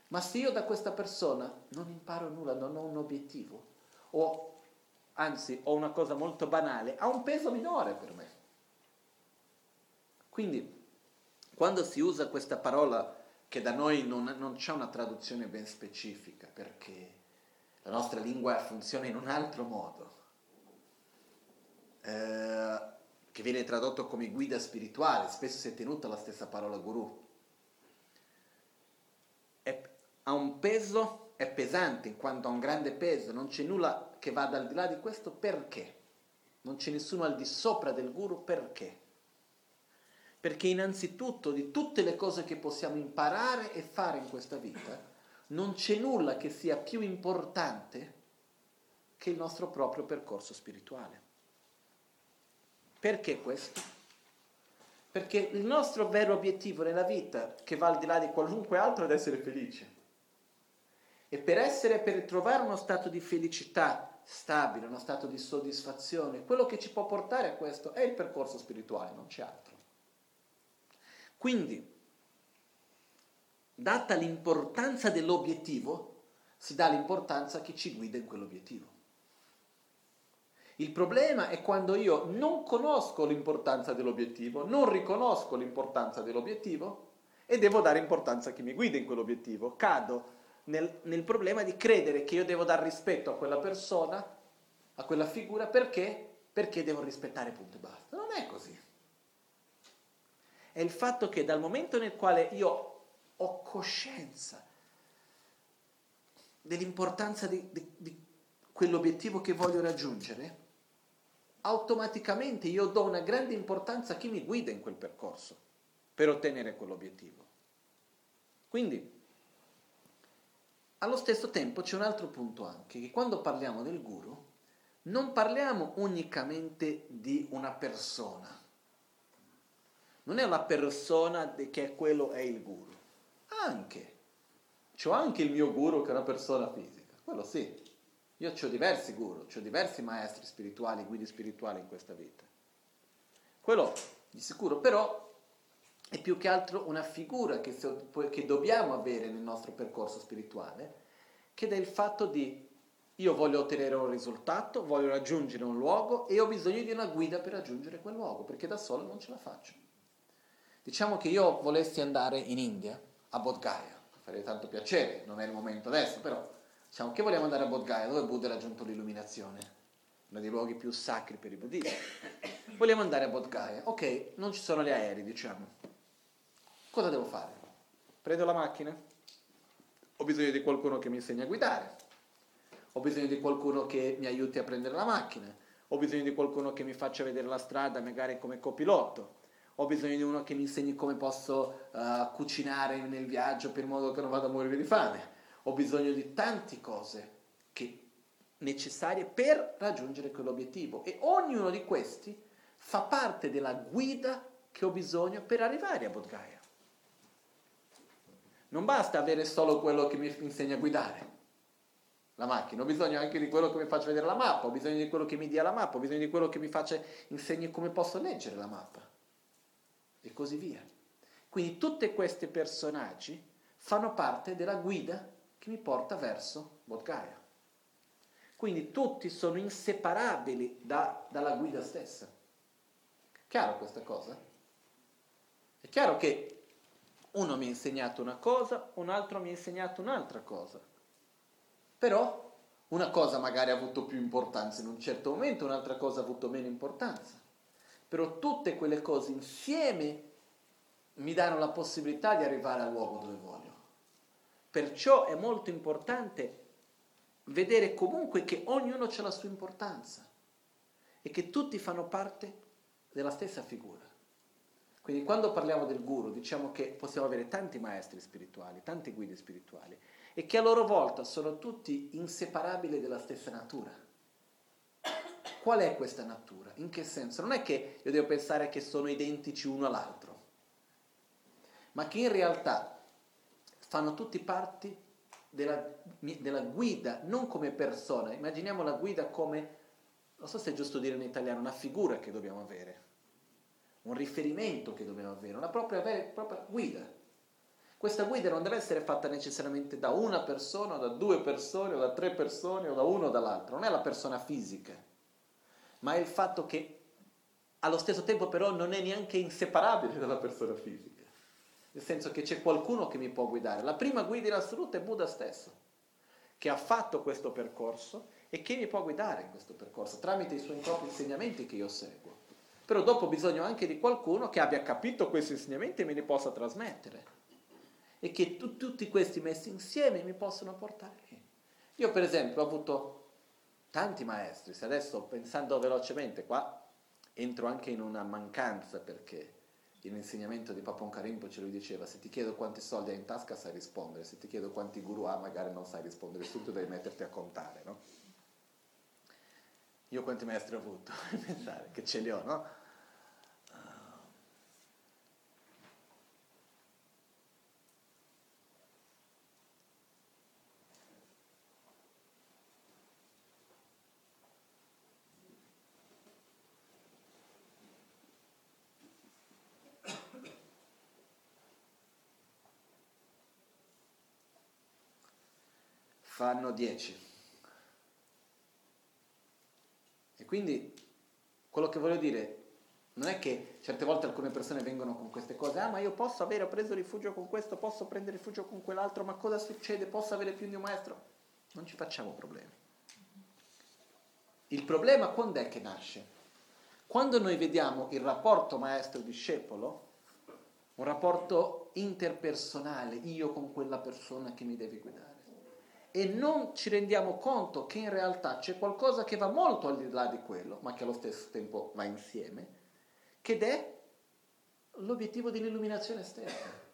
Ma se io da questa persona non imparo nulla, non ho un obiettivo, o anzi ho una cosa molto banale, ha un peso minore per me. Quindi, quando si usa questa parola che da noi non, non c'è una traduzione ben specifica, perché la nostra lingua funziona in un altro modo, eh, che viene tradotto come guida spirituale, spesso si è tenuta la stessa parola guru. È, ha un peso, è pesante in quanto ha un grande peso, non c'è nulla che vada al di là di questo perché? Non c'è nessuno al di sopra del guru perché? Perché innanzitutto di tutte le cose che possiamo imparare e fare in questa vita, non c'è nulla che sia più importante che il nostro proprio percorso spirituale. Perché questo? Perché il nostro vero obiettivo nella vita, che va al di là di qualunque altro, è essere felice. E per essere, per trovare uno stato di felicità stabile, uno stato di soddisfazione, quello che ci può portare a questo è il percorso spirituale, non c'è altro. Quindi, data l'importanza dell'obiettivo, si dà l'importanza a chi ci guida in quell'obiettivo. Il problema è quando io non conosco l'importanza dell'obiettivo, non riconosco l'importanza dell'obiettivo e devo dare importanza a chi mi guida in quell'obiettivo. Cado nel, nel problema di credere che io devo dare rispetto a quella persona, a quella figura, perché? Perché devo rispettare punto e basta. Non è così. È il fatto che dal momento nel quale io ho coscienza dell'importanza di, di, di quell'obiettivo che voglio raggiungere, automaticamente io do una grande importanza a chi mi guida in quel percorso per ottenere quell'obiettivo. Quindi, allo stesso tempo c'è un altro punto anche, che quando parliamo del guru non parliamo unicamente di una persona. Non è una persona che quello è il guru. Anche. C'ho anche il mio guru che è una persona fisica. Quello sì. Io ho diversi guru, ho diversi maestri spirituali, guidi spirituali in questa vita. Quello di sicuro, però è più che altro una figura che, che dobbiamo avere nel nostro percorso spirituale, che è il fatto di io voglio ottenere un risultato, voglio raggiungere un luogo e ho bisogno di una guida per raggiungere quel luogo, perché da solo non ce la faccio. Diciamo che io volessi andare in India, a Bodh Gaya, farei tanto piacere, non è il momento adesso, però Diciamo che vogliamo andare a Bodh Gaya, dove Buddha ha raggiunto l'illuminazione, uno dei luoghi più sacri per i buddisti. Vogliamo andare a Bodh Gaya, ok, non ci sono gli aerei, diciamo. Cosa devo fare? Prendo la macchina, ho bisogno di qualcuno che mi insegni a guidare, ho bisogno di qualcuno che mi aiuti a prendere la macchina, ho bisogno di qualcuno che mi faccia vedere la strada, magari come copilotto, ho bisogno di uno che mi insegni come posso uh, cucinare nel viaggio per modo che non vada a morire di fame. Ho bisogno di tante cose che, necessarie per raggiungere quell'obiettivo. E ognuno di questi fa parte della guida che ho bisogno per arrivare a Bodh Gaya. Non basta avere solo quello che mi insegna a guidare la macchina, ho bisogno anche di quello che mi faccia vedere la mappa, ho bisogno di quello che mi dia la mappa, ho bisogno di quello che mi faccia insegni come posso leggere la mappa e così via. Quindi tutti questi personaggi fanno parte della guida che mi porta verso Bodh. Quindi tutti sono inseparabili da, dalla guida stessa. Chiaro questa cosa? È chiaro che Uno mi ha insegnato una cosa, un altro mi ha insegnato un'altra cosa. Però una cosa magari ha avuto più importanza in un certo momento, un'altra cosa ha avuto meno importanza. Però tutte quelle cose insieme mi danno la possibilità di arrivare al luogo dove voglio. Perciò è molto importante vedere comunque che ognuno ha la sua importanza e che tutti fanno parte della stessa figura. Quindi quando parliamo del guru diciamo che possiamo avere tanti maestri spirituali, tante guide spirituali e che a loro volta sono tutti inseparabili della stessa natura. Qual è questa natura? In che senso? Non è che io devo pensare che sono identici uno all'altro, ma che in realtà fanno tutti parte della, della guida, non come persona. Immaginiamo la guida come, non so se è giusto dire in italiano, una figura che dobbiamo avere, un riferimento che dobbiamo avere, una propria, vera propria guida. Questa guida non deve essere fatta necessariamente da una persona, o da due persone, o da tre persone, o da uno o dall'altro. Non è la persona fisica, ma è il fatto che allo stesso tempo però non è neanche inseparabile dalla persona fisica. Nel senso che c'è qualcuno che mi può guidare. La prima guida in assoluto è Buddha stesso, che ha fatto questo percorso e che mi può guidare in questo percorso tramite i suoi propri insegnamenti che io seguo. Però dopo ho bisogno anche di qualcuno che abbia capito questi insegnamenti e me li possa trasmettere e che tu, tutti questi messi insieme mi possono portare lì. Io per esempio ho avuto tanti maestri, se adesso pensando velocemente qua entro anche in una mancanza perché l'insegnamento di Papon Karimpo ce lo diceva, se ti chiedo quanti soldi hai in tasca sai rispondere, se ti chiedo quanti guru ha magari non sai rispondere, subito devi metterti a contare, no? Io quanti maestri ho avuto? Pensare che ce li ho, no? Fanno 10. E quindi quello che voglio dire non è che certe volte alcune persone vengono con queste cose, ah ma io posso avere, ho preso rifugio con questo, posso prendere rifugio con quell'altro, ma cosa succede? Posso avere più di un maestro? Non ci facciamo problemi. Il problema quando è che nasce? Quando noi vediamo il rapporto maestro-discepolo, un rapporto interpersonale, io con quella persona che mi deve guidare e non ci rendiamo conto che in realtà c'è qualcosa che va molto al di là di quello, ma che allo stesso tempo va insieme, che è l'obiettivo dell'illuminazione stessa.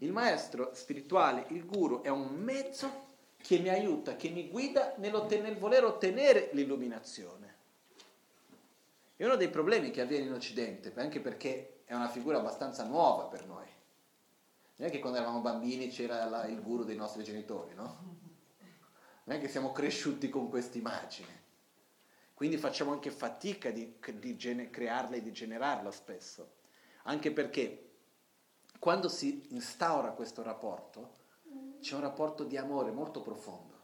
Il maestro spirituale, il guru, è un mezzo che mi aiuta, che mi guida nel voler ottenere l'illuminazione. È uno dei problemi che avviene in Occidente, anche perché è una figura abbastanza nuova per noi. Non è che quando eravamo bambini c'era la, il guru dei nostri genitori, no? Non è che siamo cresciuti con questa immagine. Quindi facciamo anche fatica di, di gene, crearla e di generarla spesso. Anche perché quando si instaura questo rapporto, c'è un rapporto di amore molto profondo.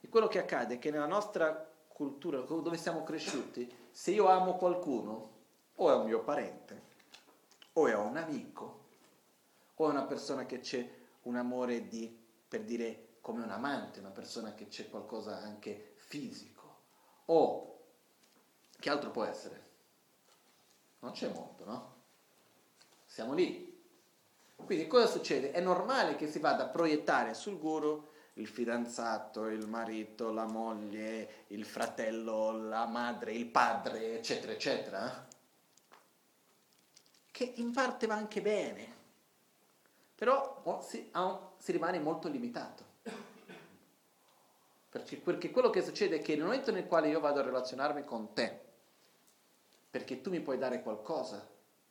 E quello che accade è che nella nostra cultura, dove siamo cresciuti, se io amo qualcuno, o è un mio parente, o è un amico, o è una persona che c'è un amore di, per dire, come un amante, una persona che c'è qualcosa anche fisico, o che altro può essere? Non c'è molto, no? Siamo lì. Quindi cosa succede? È normale che si vada a proiettare sul guru il fidanzato, il marito, la moglie, il fratello, la madre, il padre, eccetera, eccetera. Che in parte va anche bene, però oh, si, si rimane molto limitato. Perché, perché quello che succede è che nel momento nel quale io vado a relazionarmi con te, perché tu mi puoi dare qualcosa,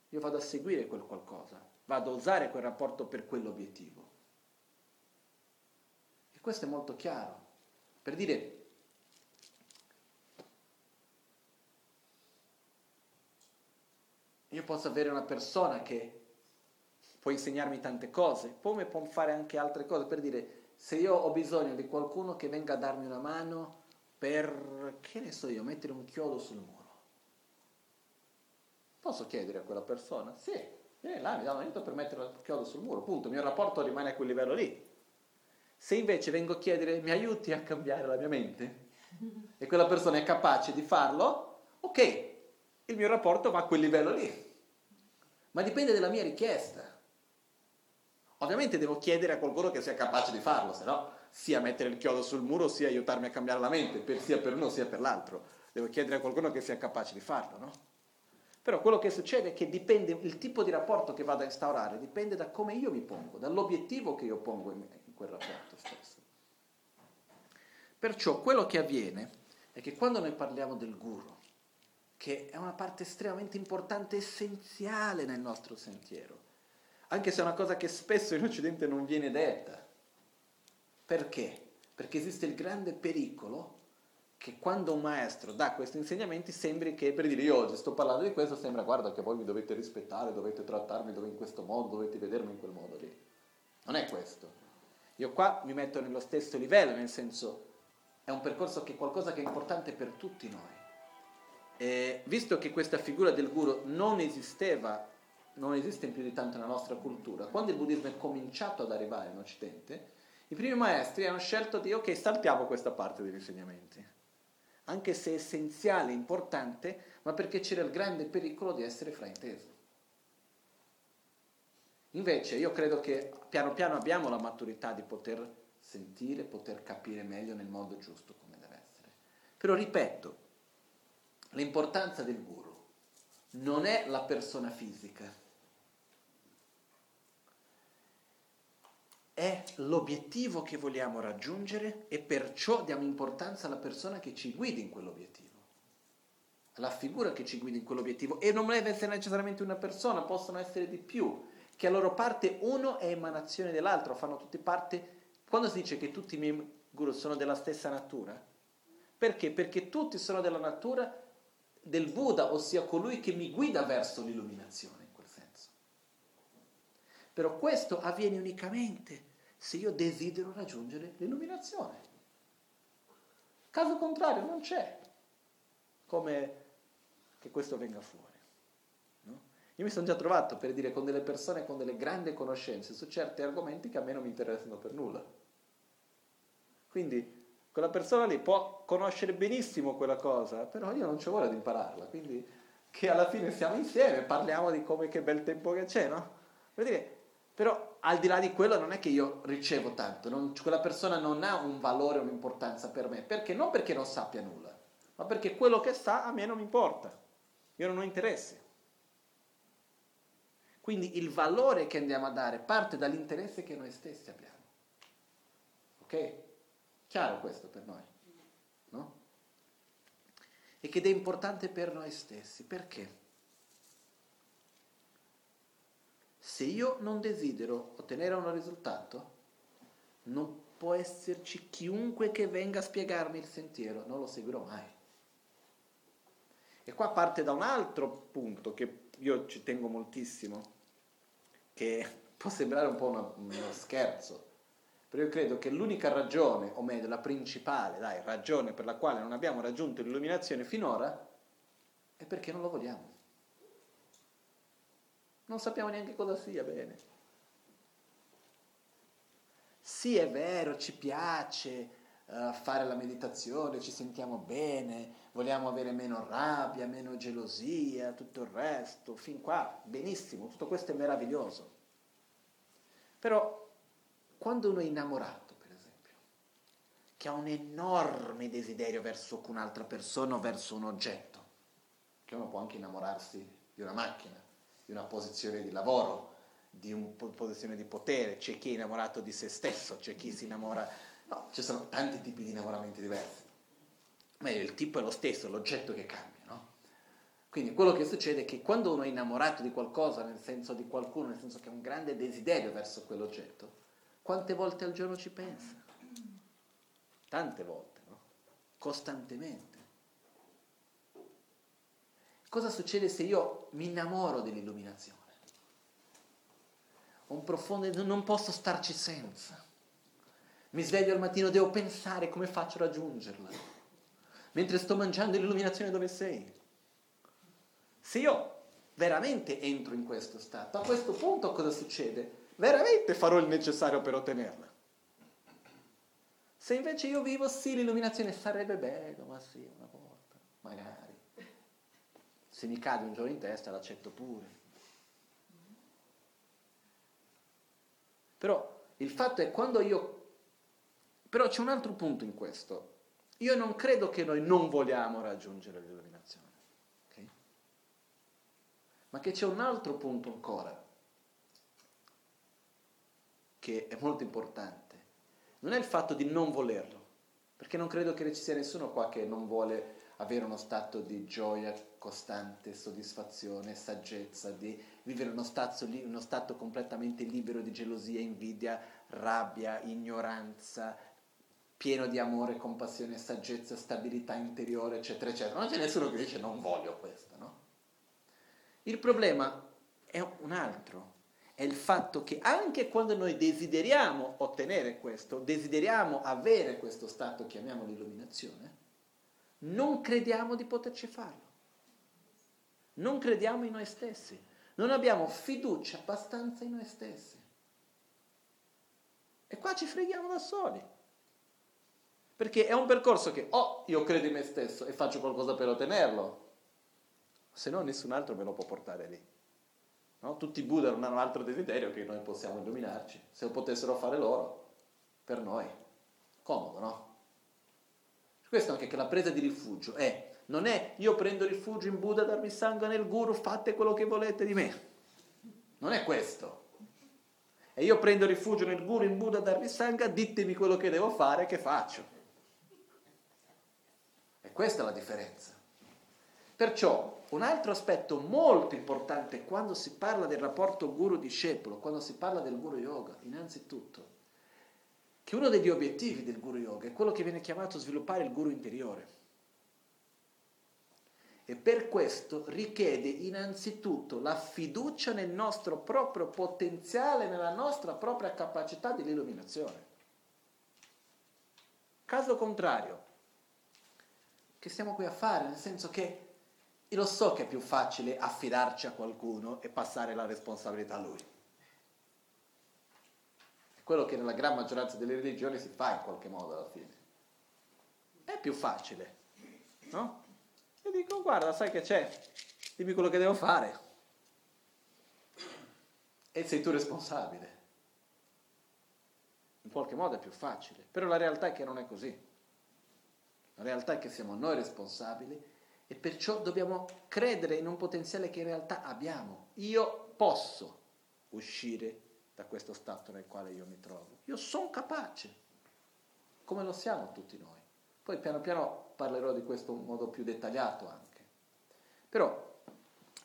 io vado a seguire quel qualcosa, vado a usare quel rapporto per quell'obiettivo. E questo è molto chiaro. Per dire, io posso avere una persona che può insegnarmi tante cose, come può fare anche altre cose, per dire, se io ho bisogno di qualcuno che venga a darmi una mano per, che ne so io, mettere un chiodo sul muro. Posso chiedere a quella persona? Sì, io Viene là, mi dà un aiuto per mettere il chiodo sul muro, punto, il mio rapporto rimane a quel livello lì. Se invece vengo a chiedere mi aiuti a cambiare la mia mente e quella persona è capace di farlo, ok, il mio rapporto va a quel livello lì. Ma dipende dalla mia richiesta. Ovviamente devo chiedere a qualcuno che sia capace di farlo, se no sia mettere il chiodo sul muro, sia aiutarmi a cambiare la mente, per, sia per uno sia per l'altro. Devo chiedere a qualcuno che sia capace di farlo, no? Però quello che succede è che dipende, il tipo di rapporto che vado a instaurare dipende da come io mi pongo, dall'obiettivo che io pongo in, in quel rapporto stesso. Perciò quello che avviene è che quando noi parliamo del guru, che è una parte estremamente importante, essenziale nel nostro sentiero, anche se è una cosa che spesso in Occidente non viene detta. Perché? Perché esiste il grande pericolo che quando un maestro dà questi insegnamenti sembri che per dire io oggi sto parlando di questo sembra guarda che voi mi dovete rispettare, dovete trattarmi in questo modo, dovete vedermi in quel modo lì. Non è questo. Io qua mi metto nello stesso livello, nel senso è un percorso che è qualcosa che è importante per tutti noi. E visto che questa figura del guru non esisteva, non esiste più di tanto nella nostra cultura, quando il buddismo è cominciato ad arrivare in Occidente, i primi maestri hanno scelto di ok, saltiamo questa parte degli insegnamenti, anche se essenziale, importante, ma perché c'era il grande pericolo di essere frainteso. Invece io credo che piano piano abbiamo la maturità di poter sentire, poter capire meglio nel modo giusto come deve essere. Però ripeto, l'importanza del guru non è la persona fisica, è l'obiettivo che vogliamo raggiungere e perciò diamo importanza alla persona che ci guida in quell'obiettivo, alla figura che ci guida in quell'obiettivo e non deve essere necessariamente una persona, possono essere di più, che a loro parte uno è emanazione dell'altro, fanno tutti parte. Quando si dice che tutti i miei guru sono della stessa natura, perché? Perché tutti sono della natura del Buddha, ossia colui che mi guida verso l'illuminazione. Però questo avviene unicamente se io desidero raggiungere l'illuminazione. Caso contrario non c'è come che questo venga fuori. Io mi sono già trovato per dire con delle persone con delle grandi conoscenze su certi argomenti che a me non mi interessano per nulla. Quindi quella persona lì può conoscere benissimo quella cosa, però io non ci voglio di impararla, quindi che alla fine siamo insieme, parliamo di come che bel tempo che c'è, no? Per dire, però al di là di quello non è che io ricevo tanto, non, quella persona non ha un valore, un'importanza per me, perché non perché non sappia nulla, ma perché quello che sa a me non mi importa, io non ho interesse. Quindi il valore che andiamo a dare parte dall'interesse che noi stessi abbiamo. Ok? Chiaro questo per noi? No? E che è importante per noi stessi. Perché? Se io non desidero ottenere un risultato, non può esserci chiunque che venga a spiegarmi il sentiero, non lo seguirò mai. E qua parte da un altro punto che io ci tengo moltissimo, che può sembrare un po' uno, uno scherzo, però io credo che l'unica ragione, o meglio la principale, dai, ragione per la quale non abbiamo raggiunto l'illuminazione finora, è perché non lo vogliamo. Non sappiamo neanche cosa sia bene. Sì, è vero, ci piace uh, fare la meditazione, ci sentiamo bene, vogliamo avere meno rabbia, meno gelosia, tutto il resto, fin qua, benissimo, tutto questo è meraviglioso. Però quando uno è innamorato, per esempio, che ha un enorme desiderio verso un'altra persona o verso un oggetto, che uno può anche innamorarsi di una macchina, di una posizione di lavoro, di una posizione di potere, c'è chi è innamorato di se stesso, c'è chi si innamora... No, ci sono tanti tipi di innamoramenti diversi ma il tipo è lo stesso, l'oggetto che cambia, no? Quindi quello che succede è che quando uno è innamorato di qualcosa, nel senso di qualcuno, nel senso che ha un grande desiderio verso quell'oggetto, quante volte al giorno ci pensa? Tante volte, no? Costantemente. Cosa succede se io mi innamoro dell'illuminazione? Un profondo, non posso starci senza. Mi sveglio al mattino, devo pensare come faccio a raggiungerla mentre sto mangiando l'illuminazione dove sei. Se io veramente entro in questo stato, a questo punto cosa succede? Veramente farò il necessario per ottenerla. Se invece io vivo, sì, l'illuminazione sarebbe bello, ma sì, una volta, magari. Se mi cade un giorno in testa l'accetto pure. Però il fatto è quando io... Però c'è un altro punto in questo. Io non credo che noi non vogliamo raggiungere l'illuminazione, okay? ma che c'è un altro punto ancora che è molto importante. Non è il fatto di non volerlo, perché non credo che ci sia nessuno qua che non vuole avere uno stato di gioia costante, soddisfazione, saggezza, di vivere uno stato, uno stato completamente libero di gelosia, invidia, rabbia, ignoranza, pieno di amore, compassione, saggezza, stabilità interiore, eccetera, eccetera. Non c'è nessuno che dice non voglio questo, no? Il problema è un altro, è il fatto che anche quando noi desideriamo ottenere questo, desideriamo avere questo stato, chiamiamolo illuminazione, non crediamo di poterci farlo. Non crediamo in noi stessi. Non abbiamo fiducia abbastanza in noi stessi. E qua ci freghiamo da soli. Perché è un percorso che o oh, io credo in me stesso e faccio qualcosa per ottenerlo, se no nessun altro me lo può portare lì. No? Tutti i Buddha non hanno altro desiderio che noi possiamo illuminarci. Se lo potessero fare loro, per noi, comodo, no? Questo anche che la presa di rifugio è, non è io prendo rifugio in Buddha, darmi sangue nel guru, fate quello che volete di me. Non è questo. E io prendo rifugio nel guru, in Buddha, darmi sangue, ditemi quello che devo fare, che faccio. Questa è la differenza. Perciò un altro aspetto molto importante quando si parla del rapporto guru-discepolo, quando si parla del guru yoga, innanzitutto, che uno degli obiettivi del guru yoga è quello che viene chiamato sviluppare il guru interiore. E per questo richiede innanzitutto la fiducia nel nostro proprio potenziale, nella nostra propria capacità di illuminazione. Caso contrario, che stiamo qui a fare, nel senso che io lo so che è più facile affidarci a qualcuno e passare la responsabilità a lui. È quello che nella gran maggioranza delle religioni si fa in qualche modo alla fine. È più facile, no? Io dico, guarda, sai che c'è, dimmi quello che devo fare. E sei tu responsabile. In qualche modo è più facile, però la realtà è che non è così. La realtà è che siamo noi responsabili e perciò dobbiamo credere in un potenziale che in realtà abbiamo. Io posso uscire da questo stato nel quale io mi trovo. Io sono capace, come lo siamo tutti noi. Poi piano piano parlerò di questo in modo più dettagliato anche. Però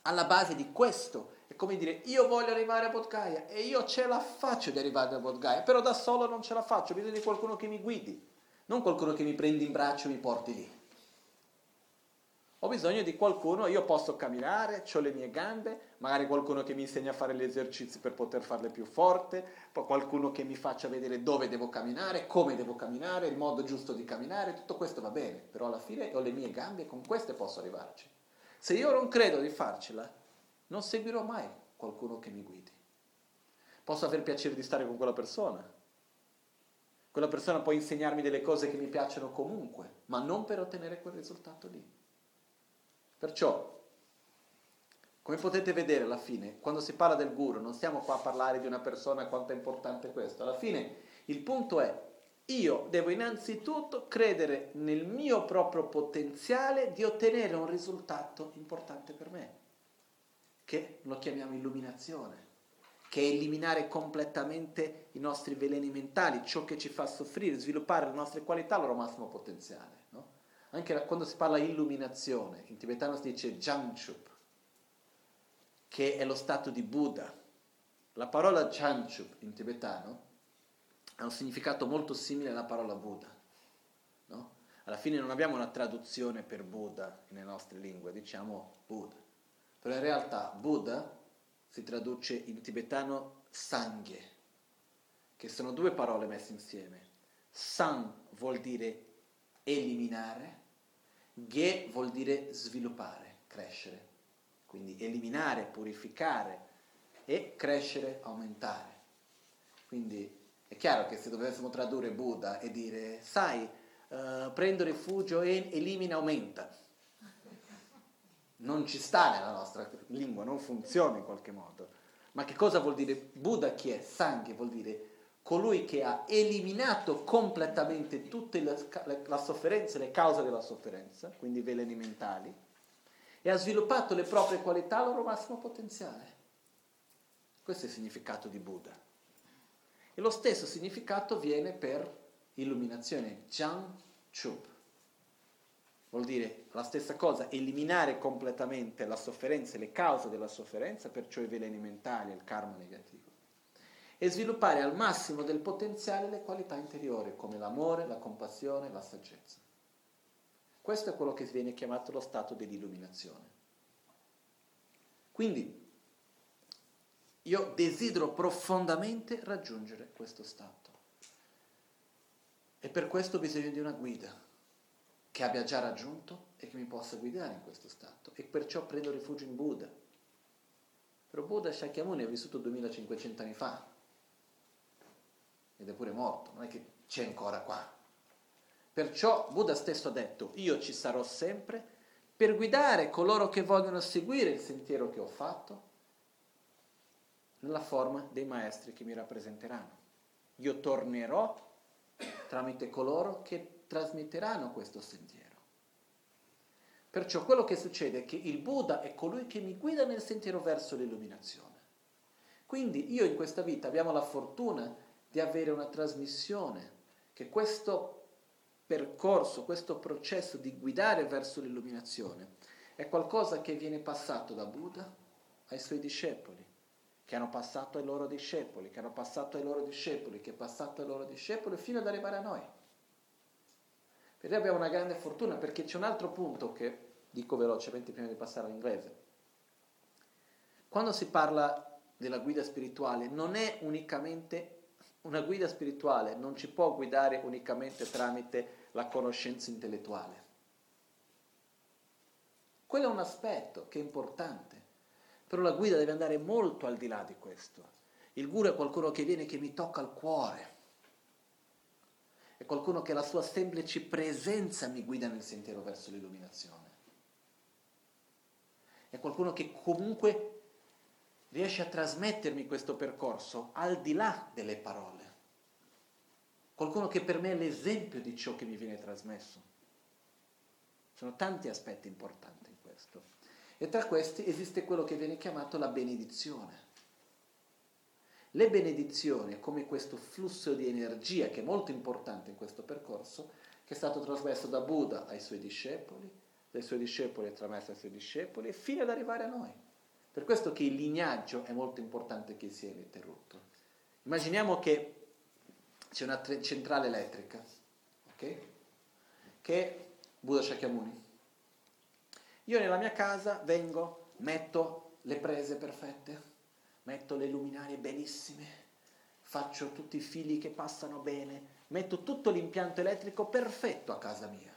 alla base di questo è come dire io voglio arrivare a Bodgaia e io ce la faccio di arrivare a Bodgaia, però da solo non ce la faccio, ho bisogno di qualcuno che mi guidi non qualcuno che mi prendi in braccio e mi porti lì. Ho bisogno di qualcuno, io posso camminare, ho le mie gambe, magari qualcuno che mi insegna a fare gli esercizi per poter farle più forte, poi qualcuno che mi faccia vedere dove devo camminare, come devo camminare, il modo giusto di camminare, tutto questo va bene, però alla fine ho le mie gambe e con queste posso arrivarci. Se io non credo di farcela, non seguirò mai qualcuno che mi guidi. Posso aver piacere di stare con quella persona, quella persona può insegnarmi delle cose che mi piacciono comunque, ma non per ottenere quel risultato lì. Perciò, come potete vedere alla fine, quando si parla del guru, non stiamo qua a parlare di una persona quanto è importante questo. Alla fine il punto è, io devo innanzitutto credere nel mio proprio potenziale di ottenere un risultato importante per me, che lo chiamiamo illuminazione che è eliminare completamente i nostri veleni mentali, ciò che ci fa soffrire, sviluppare le nostre qualità al loro massimo potenziale. No? Anche quando si parla di illuminazione, in tibetano si dice Janchup, che è lo stato di Buddha. La parola Janchup in tibetano ha un significato molto simile alla parola Buddha. No? Alla fine non abbiamo una traduzione per Buddha nelle nostre lingue, diciamo Buddha. Però in realtà Buddha si traduce in tibetano sanghe, che sono due parole messe insieme. Sang vuol dire eliminare, ge vuol dire sviluppare, crescere. quindi eliminare, purificare e crescere, aumentare. Quindi è chiaro che se dovessimo tradurre Buddha e dire, sai, uh, prendo rifugio e elimina, aumenta, non ci sta nella nostra lingua, non funziona in qualche modo. Ma che cosa vuol dire Buddha chi è? Sanghi vuol dire colui che ha eliminato completamente tutta la sofferenza, le cause della sofferenza, quindi i veleni mentali, e ha sviluppato le proprie qualità al loro massimo potenziale. Questo è il significato di Buddha. E lo stesso significato viene per illuminazione, Jiang Chup. Vuol dire la stessa cosa, eliminare completamente la sofferenza e le cause della sofferenza, perciò i veleni mentali e il karma negativo. E sviluppare al massimo del potenziale le qualità interiori, come l'amore, la compassione, la saggezza. Questo è quello che viene chiamato lo stato dell'illuminazione. Quindi io desidero profondamente raggiungere questo stato. E per questo ho bisogno di una guida che abbia già raggiunto e che mi possa guidare in questo stato. E perciò prendo rifugio in Buddha. Però Buddha Shakyamuni è vissuto 2500 anni fa ed è pure morto, non è che c'è ancora qua. Perciò Buddha stesso ha detto, io ci sarò sempre per guidare coloro che vogliono seguire il sentiero che ho fatto nella forma dei maestri che mi rappresenteranno. Io tornerò tramite coloro che trasmetteranno questo sentiero. Perciò quello che succede è che il Buddha è colui che mi guida nel sentiero verso l'illuminazione. Quindi io in questa vita abbiamo la fortuna di avere una trasmissione che questo percorso, questo processo di guidare verso l'illuminazione è qualcosa che viene passato da Buddha ai suoi discepoli, che hanno passato ai loro discepoli, che hanno passato ai loro discepoli, che è passato ai loro discepoli fino ad arrivare a noi. Per noi abbiamo una grande fortuna perché c'è un altro punto che dico velocemente prima di passare all'inglese. Quando si parla della guida spirituale non è unicamente una guida spirituale, non ci può guidare unicamente tramite la conoscenza intellettuale. Quello è un aspetto che è importante, però la guida deve andare molto al di là di questo. Il guru è qualcuno che viene che mi tocca il cuore, è qualcuno che la sua semplice presenza mi guida nel sentiero verso l'illuminazione. È qualcuno che comunque riesce a trasmettermi questo percorso al di là delle parole qualcuno che per me è l'esempio di ciò che mi viene trasmesso. Sono tanti aspetti importanti in questo. E tra questi esiste quello che viene chiamato la benedizione. Le benedizioni, come questo flusso di energia che è molto importante in questo percorso, che è stato trasmesso da Buddha ai suoi discepoli, dai suoi discepoli è trasmesso ai suoi discepoli, fino ad arrivare a noi. Per questo che il lignaggio è molto importante che sia ininterrotto. Immaginiamo che c'è una tre- centrale elettrica, ok? Che è Buddha Shakyamuni. Io nella mia casa vengo, metto le prese perfette, metto le luminarie benissime, faccio tutti i fili che passano bene, metto tutto l'impianto elettrico perfetto a casa mia.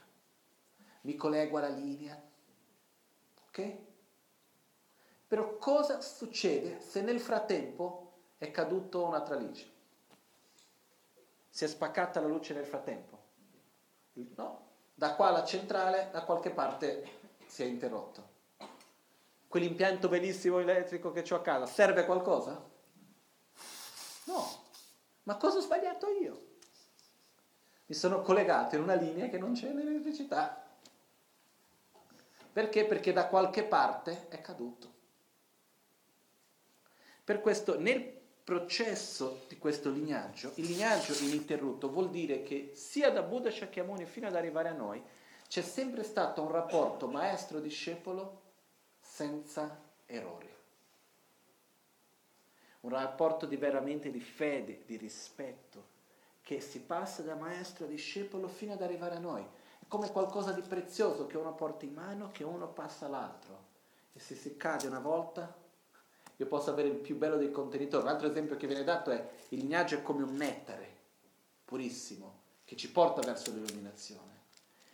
Mi collego alla linea, ok? Però cosa succede se nel frattempo è caduto una tralice? Si è spaccata la luce nel frattempo? No, da qua alla centrale da qualche parte si è interrotto. Quell'impianto bellissimo elettrico che ho a casa serve a qualcosa? No, ma cosa ho sbagliato io? Mi sono collegato in una linea che non c'è l'elettricità. Perché? Perché da qualche parte è caduto. Per questo nel processo di questo lignaggio, il lignaggio ininterrotto vuol dire che sia da Buddha Shakyamuni fino ad arrivare a noi c'è sempre stato un rapporto maestro-discepolo senza errori. Un rapporto di veramente di fede, di rispetto, che si passa da maestro a discepolo fino ad arrivare a noi. È come qualcosa di prezioso che uno porta in mano, che uno passa all'altro. E se si cade una volta, io posso avere il più bello dei contenitori. Un altro esempio che viene dato è il lignaggio è come un nettare purissimo che ci porta verso l'illuminazione.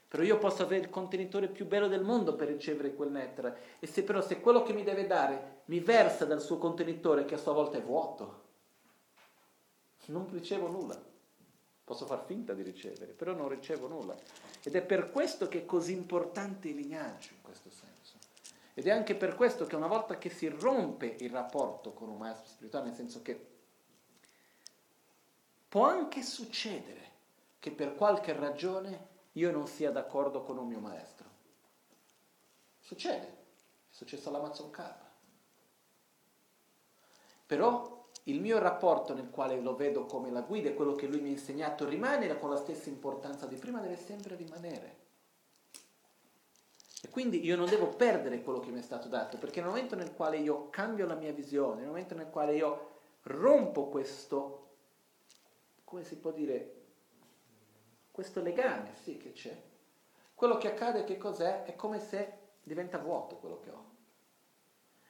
Però io posso avere il contenitore più bello del mondo per ricevere quel nettare. E se però se quello che mi deve dare mi versa dal suo contenitore che a sua volta è vuoto, non ricevo nulla. Posso far finta di ricevere, però non ricevo nulla. Ed è per questo che è così importante il lignaggio in questo senso. Ed è anche per questo che una volta che si rompe il rapporto con un maestro spirituale, nel senso che può anche succedere che per qualche ragione io non sia d'accordo con un mio maestro. Succede, è successo all'Amazon Carva. Però il mio rapporto nel quale lo vedo come la guida e quello che lui mi ha insegnato rimane con la stessa importanza di prima, deve sempre rimanere. E quindi io non devo perdere quello che mi è stato dato, perché nel momento nel quale io cambio la mia visione, nel momento nel quale io rompo questo, come si può dire, questo legame, sì che c'è, quello che accade che cos'è? È come se diventa vuoto quello che ho.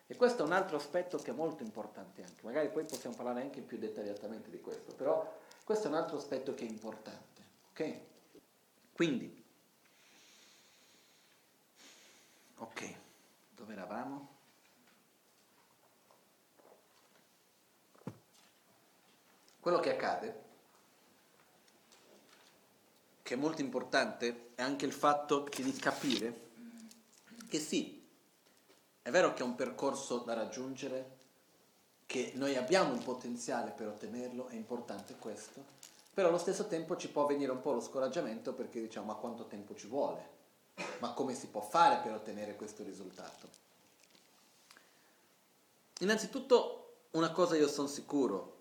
E questo è un altro aspetto che è molto importante anche, magari poi possiamo parlare anche più dettagliatamente di questo, però questo è un altro aspetto che è importante, ok? Quindi, Ok, dove eravamo? Quello che accade, che è molto importante, è anche il fatto di capire che sì, è vero che è un percorso da raggiungere, che noi abbiamo il potenziale per ottenerlo, è importante questo, però allo stesso tempo ci può venire un po' lo scoraggiamento perché diciamo ma quanto tempo ci vuole? Ma come si può fare per ottenere questo risultato? Innanzitutto, una cosa io sono sicuro,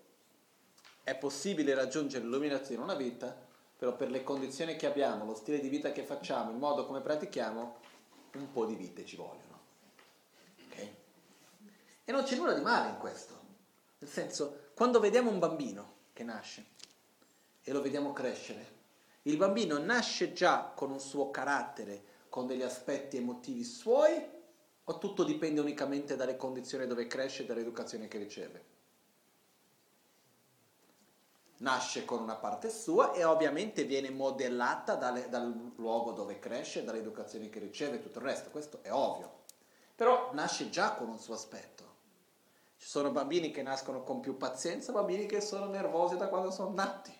è possibile raggiungere l'illuminazione in una vita, però per le condizioni che abbiamo, lo stile di vita che facciamo, il modo come pratichiamo, un po' di vite ci vogliono. Okay? E non c'è nulla di male in questo. Nel senso, quando vediamo un bambino che nasce e lo vediamo crescere, il bambino nasce già con un suo carattere, con degli aspetti emotivi suoi, o tutto dipende unicamente dalle condizioni dove cresce e dall'educazione che riceve? Nasce con una parte sua e ovviamente viene modellata dalle, dal luogo dove cresce, dall'educazione che riceve e tutto il resto, questo è ovvio. Però nasce già con un suo aspetto. Ci sono bambini che nascono con più pazienza, bambini che sono nervosi da quando sono nati.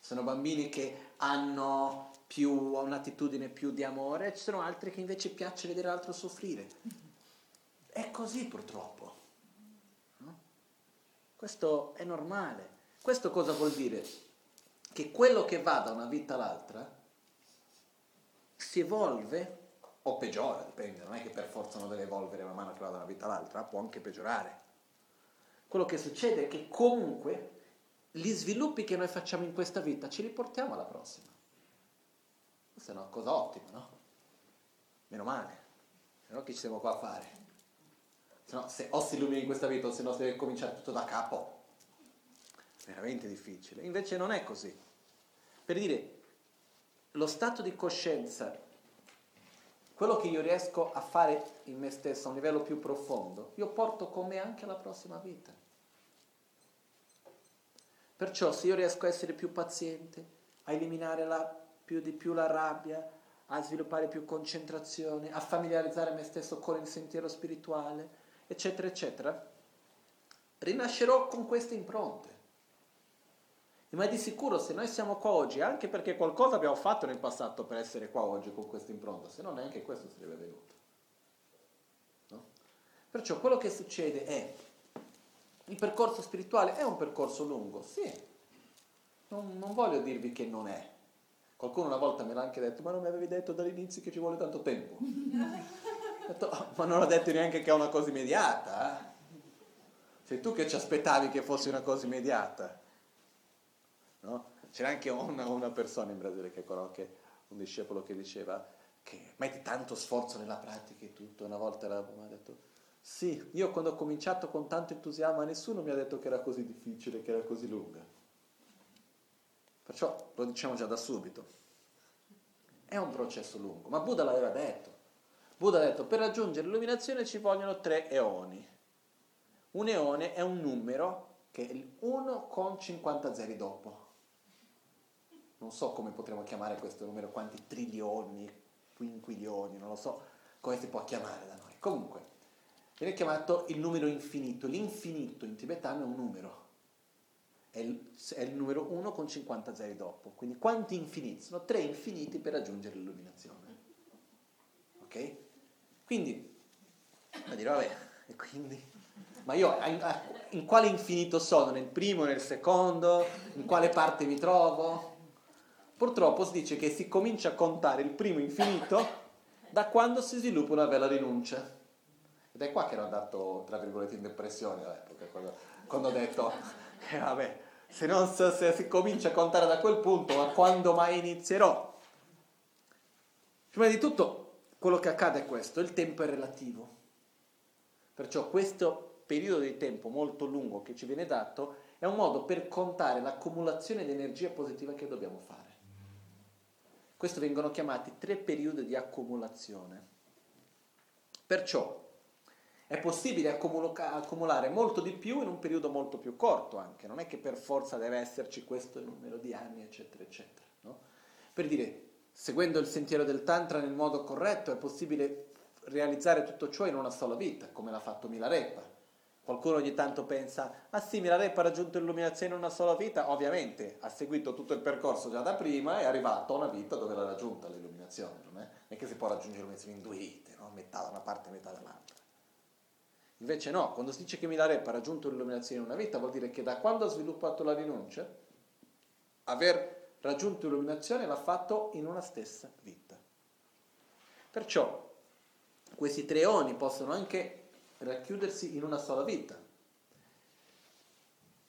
Sono bambini che hanno più, un'attitudine più di amore, ci sono altri che invece piace vedere l'altro soffrire. È così purtroppo. No? Questo è normale. Questo cosa vuol dire? Che quello che va da una vita all'altra si evolve o peggiora, dipende, non è che per forza non deve evolvere man mano che va da una vita all'altra, può anche peggiorare. Quello che succede è che comunque gli sviluppi che noi facciamo in questa vita ce li portiamo alla prossima. Questa è una cosa ottima, no? Meno male, se no che ci siamo qua a fare? Se no, se o si illumina in questa vita o se no si deve cominciare tutto da capo. Veramente difficile. Invece non è così. Per dire, lo stato di coscienza, quello che io riesco a fare in me stesso a un livello più profondo, io porto con me anche alla prossima vita. Perciò se io riesco a essere più paziente, a eliminare la, più di più la rabbia, a sviluppare più concentrazione, a familiarizzare me stesso con il sentiero spirituale, eccetera, eccetera, rinascerò con queste impronte. Ma di sicuro se noi siamo qua oggi, anche perché qualcosa abbiamo fatto nel passato per essere qua oggi con questa impronta, se no neanche questo sarebbe venuto. No? Perciò quello che succede è il percorso spirituale è un percorso lungo, sì. Non, non voglio dirvi che non è. Qualcuno una volta me l'ha anche detto, ma non mi avevi detto dall'inizio che ci vuole tanto tempo. detto, oh, ma non ho detto neanche che è una cosa immediata. Eh? Sei tu che ci aspettavi che fosse una cosa immediata. No? C'era anche una, una, persona in Brasile che conosce, un discepolo che diceva che metti tanto sforzo nella pratica e tutto. Una volta mi ha detto, sì, io quando ho cominciato con tanto entusiasmo, nessuno mi ha detto che era così difficile, che era così lunga. Perciò lo diciamo già da subito. È un processo lungo, ma Buddha l'aveva detto. Buddha ha detto, per raggiungere l'illuminazione ci vogliono tre eoni. Un eone è un numero che è il 1 con 50 zeri dopo. non so come potremmo chiamare questo numero, quanti trilioni, quinquilioni, non lo so come si può chiamare da noi. Comunque, viene chiamato il numero infinito. L'infinito in tibetano è un numero. È il, è il numero 1 con 50 zeri dopo. Quindi quanti infiniti? Sono tre infiniti per raggiungere l'illuminazione. Ok? Quindi, a dire, vabbè, e quindi? Ma io in quale infinito sono? Nel primo, nel secondo? In quale parte mi trovo? Purtroppo si dice che si comincia a contare il primo infinito da quando si sviluppa una bella rinuncia. Ed è qua che ero andato, tra virgolette, in depressione all'epoca, quando, quando ho detto, eh, vabbè, se, non, se si comincia a contare da quel punto, ma quando mai inizierò? Prima di tutto, quello che accade è questo, il tempo è relativo. Perciò questo periodo di tempo molto lungo che ci viene dato è un modo per contare l'accumulazione di energia positiva che dobbiamo fare. Questo vengono chiamati tre periodi di accumulazione. Perciò è possibile accumulare molto di più in un periodo molto più corto anche, non è che per forza deve esserci questo numero di anni, eccetera, eccetera. No? Per dire, seguendo il sentiero del Tantra nel modo corretto è possibile realizzare tutto ciò in una sola vita, come l'ha fatto Milarepa. Qualcuno ogni tanto pensa, ah sì, Milarepa ha raggiunto l'illuminazione in una sola vita? Ovviamente ha seguito tutto il percorso già da prima e è arrivato a una vita dove l'ha raggiunta l'illuminazione, non è? È che si può raggiungere l'illuminazione in due vite, no? metà da una parte e metà dall'altra. Invece no, quando si dice che Milarepa ha raggiunto l'illuminazione in una vita vuol dire che da quando ha sviluppato la rinuncia, aver raggiunto l'illuminazione l'ha fatto in una stessa vita. Perciò questi tre oni possono anche racchiudersi in una sola vita.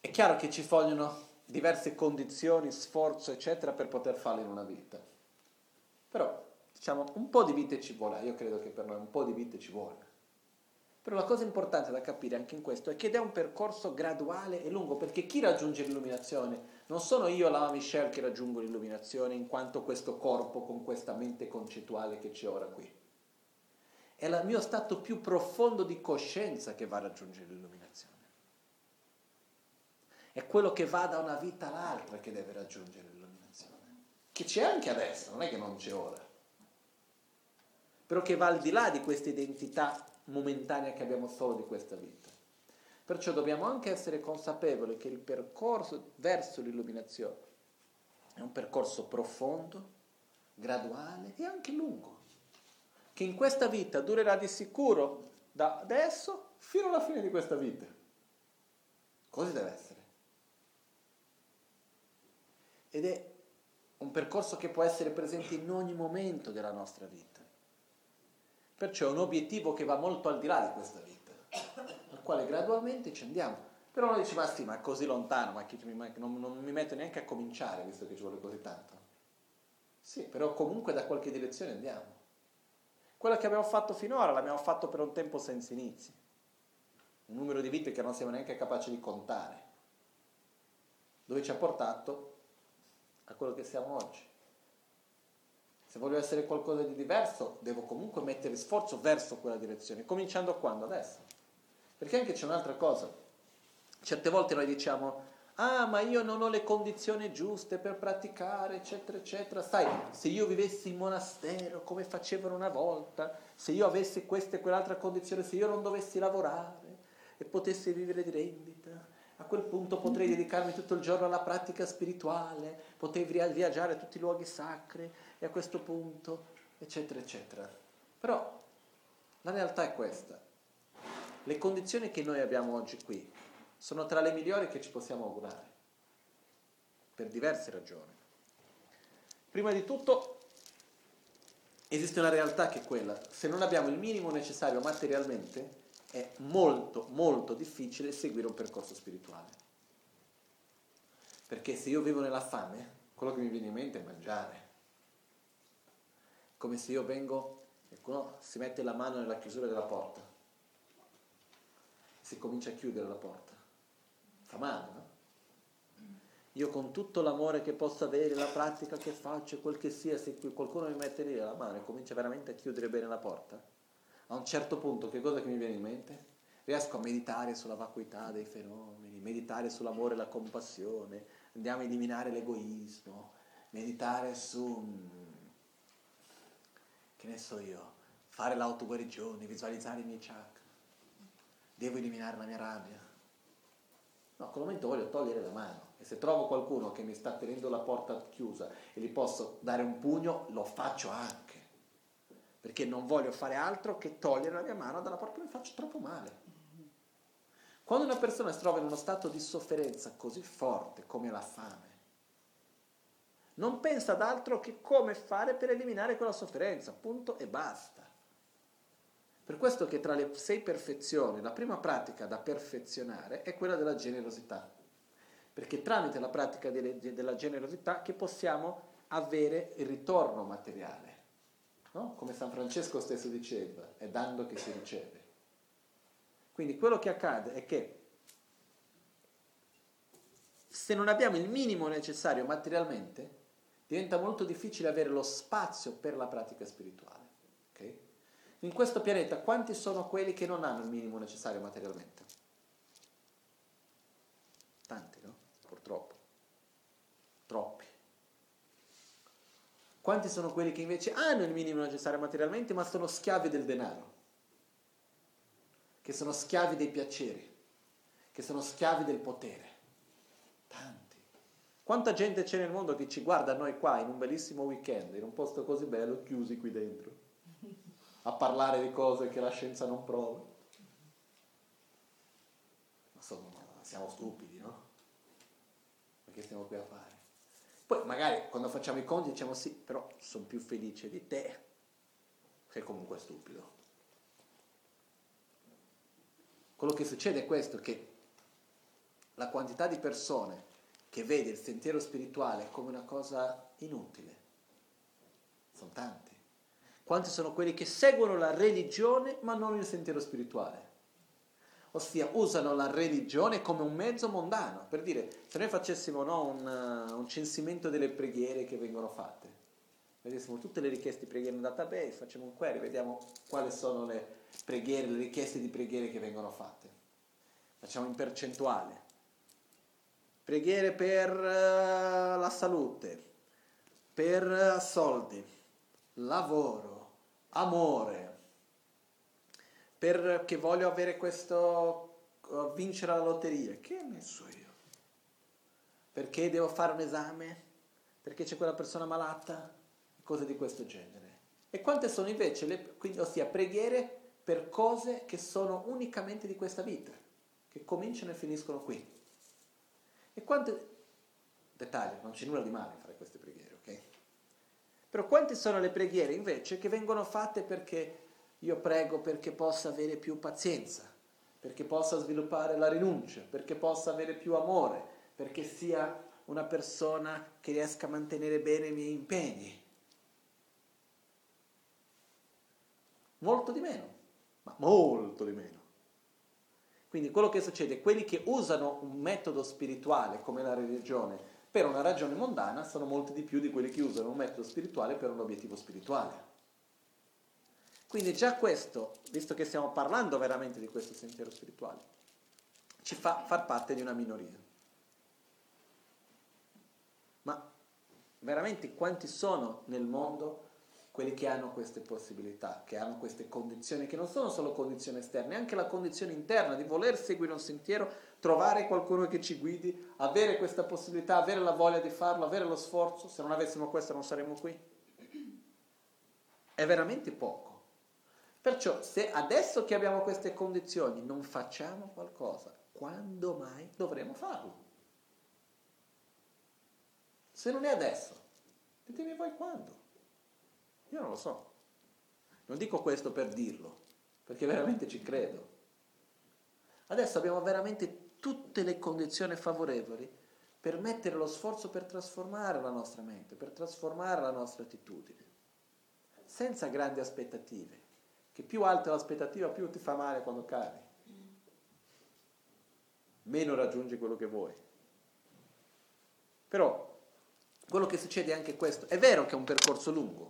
È chiaro che ci vogliono diverse condizioni, sforzo, eccetera, per poter farlo in una vita. Però, diciamo, un po' di vite ci vuole, io credo che per noi un po' di vite ci vuole. Però la cosa importante da capire anche in questo è che è un percorso graduale e lungo, perché chi raggiunge l'illuminazione non sono io, Lama Michel, che raggiungo l'illuminazione in quanto questo corpo con questa mente concettuale che c'è ora qui è il mio stato più profondo di coscienza che va a raggiungere l'illuminazione. È quello che va da una vita all'altra che deve raggiungere l'illuminazione. Che c'è anche adesso, non è che non c'è ora. Però che va al di là di questa identità momentanea che abbiamo solo di questa vita. Perciò dobbiamo anche essere consapevoli che il percorso verso l'illuminazione è un percorso profondo, graduale e anche lungo che in questa vita durerà di sicuro da adesso fino alla fine di questa vita. Così deve essere. Ed è un percorso che può essere presente in ogni momento della nostra vita. Perciò è un obiettivo che va molto al di là di questa vita, al quale gradualmente ci andiamo. Però uno dice, ma sì, ma così lontano, ma non, non mi metto neanche a cominciare, visto che ci vuole così tanto. Sì, però comunque da qualche direzione andiamo. Quello che abbiamo fatto finora l'abbiamo fatto per un tempo senza inizi, un numero di vite che non siamo neanche capaci di contare, dove ci ha portato a quello che siamo oggi. Se voglio essere qualcosa di diverso, devo comunque mettere sforzo verso quella direzione, cominciando quando? Adesso. Perché anche c'è un'altra cosa. Certe volte noi diciamo, ah ma io non ho le condizioni giuste per praticare, eccetera, eccetera. Sai, se io vivessi in monastero come facevano una volta, se io avessi questa e quell'altra condizione, se io non dovessi lavorare e potessi vivere di rendita, a quel punto potrei dedicarmi tutto il giorno alla pratica spirituale, potrei viaggiare a tutti i luoghi sacri e a questo punto, eccetera, eccetera. Però la realtà è questa. Le condizioni che noi abbiamo oggi qui sono tra le migliori che ci possiamo augurare, per diverse ragioni. Prima di tutto esiste una realtà che è quella, se non abbiamo il minimo necessario materialmente, è molto, molto difficile seguire un percorso spirituale. Perché se io vivo nella fame, quello che mi viene in mente è mangiare. Come se io vengo, qualcuno si mette la mano nella chiusura della porta, si comincia a chiudere la porta fa male, no? Io con tutto l'amore che posso avere, la pratica che faccio, quel che sia, se qualcuno mi mette lì la mano e comincia veramente a chiudere bene la porta, a un certo punto che cosa che mi viene in mente? Riesco a meditare sulla vacuità dei fenomeni, meditare sull'amore e la compassione, andiamo a eliminare l'egoismo, meditare su, che ne so io, fare l'autoguarigione, visualizzare i miei chakra, devo eliminare la mia rabbia. No, quel momento voglio togliere la mano e se trovo qualcuno che mi sta tenendo la porta chiusa e gli posso dare un pugno, lo faccio anche. Perché non voglio fare altro che togliere la mia mano dalla porta, mi faccio troppo male. Quando una persona si trova in uno stato di sofferenza così forte come la fame, non pensa ad altro che come fare per eliminare quella sofferenza, punto e basta. Per questo che tra le sei perfezioni, la prima pratica da perfezionare è quella della generosità perché tramite la pratica della generosità che possiamo avere il ritorno materiale. No? Come San Francesco stesso diceva, è dando che si riceve. Quindi quello che accade è che se non abbiamo il minimo necessario materialmente, diventa molto difficile avere lo spazio per la pratica spirituale. Okay? In questo pianeta quanti sono quelli che non hanno il minimo necessario materialmente? Tanti, no? purtroppo. Troppi. Quanti sono quelli che invece hanno il minimo necessario materialmente, ma sono schiavi del denaro? Che sono schiavi dei piaceri? Che sono schiavi del potere? Quanta gente c'è nel mondo che ci guarda noi qua in un bellissimo weekend, in un posto così bello, chiusi qui dentro, a parlare di cose che la scienza non prova? Ma sono, siamo stupidi, no? che stiamo qui a fare. Poi magari quando facciamo i conti diciamo sì, però sono più felice di te, sei comunque stupido. Quello che succede è questo, che la quantità di persone che vede il sentiero spirituale come una cosa inutile, sono tanti. Quanti sono quelli che seguono la religione ma non il sentiero spirituale? ossia usano la religione come un mezzo mondano, per dire, se noi facessimo no, un, uh, un, censimento delle preghiere che vengono fatte, vedessimo tutte le richieste di preghiere in database, facciamo un query, vediamo quali sono le preghiere, le richieste di preghiere che vengono fatte, facciamo in percentuale, preghiere per uh, la salute, per uh, soldi, lavoro, amore, perché voglio avere questo, uh, vincere la lotteria. Che ne so io? Perché devo fare un esame? Perché c'è quella persona malata? Cose di questo genere. E quante sono invece, le, quindi, ossia preghiere per cose che sono unicamente di questa vita, che cominciano e finiscono qui. E quante, dettaglio, non c'è nulla di male fare queste preghiere, ok? Però quante sono le preghiere invece che vengono fatte perché io prego perché possa avere più pazienza, perché possa sviluppare la rinuncia, perché possa avere più amore, perché sia una persona che riesca a mantenere bene i miei impegni. Molto di meno, ma molto di meno. Quindi quello che succede, quelli che usano un metodo spirituale come la religione per una ragione mondana sono molti di più di quelli che usano un metodo spirituale per un obiettivo spirituale. Quindi già questo, visto che stiamo parlando veramente di questo sentiero spirituale, ci fa far parte di una minoria. Ma veramente quanti sono nel mondo quelli che hanno queste possibilità, che hanno queste condizioni, che non sono solo condizioni esterne, anche la condizione interna di voler seguire un sentiero, trovare qualcuno che ci guidi, avere questa possibilità, avere la voglia di farlo, avere lo sforzo, se non avessimo questo non saremmo qui. È veramente poco. Perciò se adesso che abbiamo queste condizioni non facciamo qualcosa, quando mai dovremo farlo? Se non è adesso, ditemi voi quando. Io non lo so. Non dico questo per dirlo, perché veramente ci credo. Adesso abbiamo veramente tutte le condizioni favorevoli per mettere lo sforzo per trasformare la nostra mente, per trasformare la nostra attitudine, senza grandi aspettative che più alta l'aspettativa, più ti fa male quando cadi. Meno raggiungi quello che vuoi. Però quello che succede è anche questo. È vero che è un percorso lungo,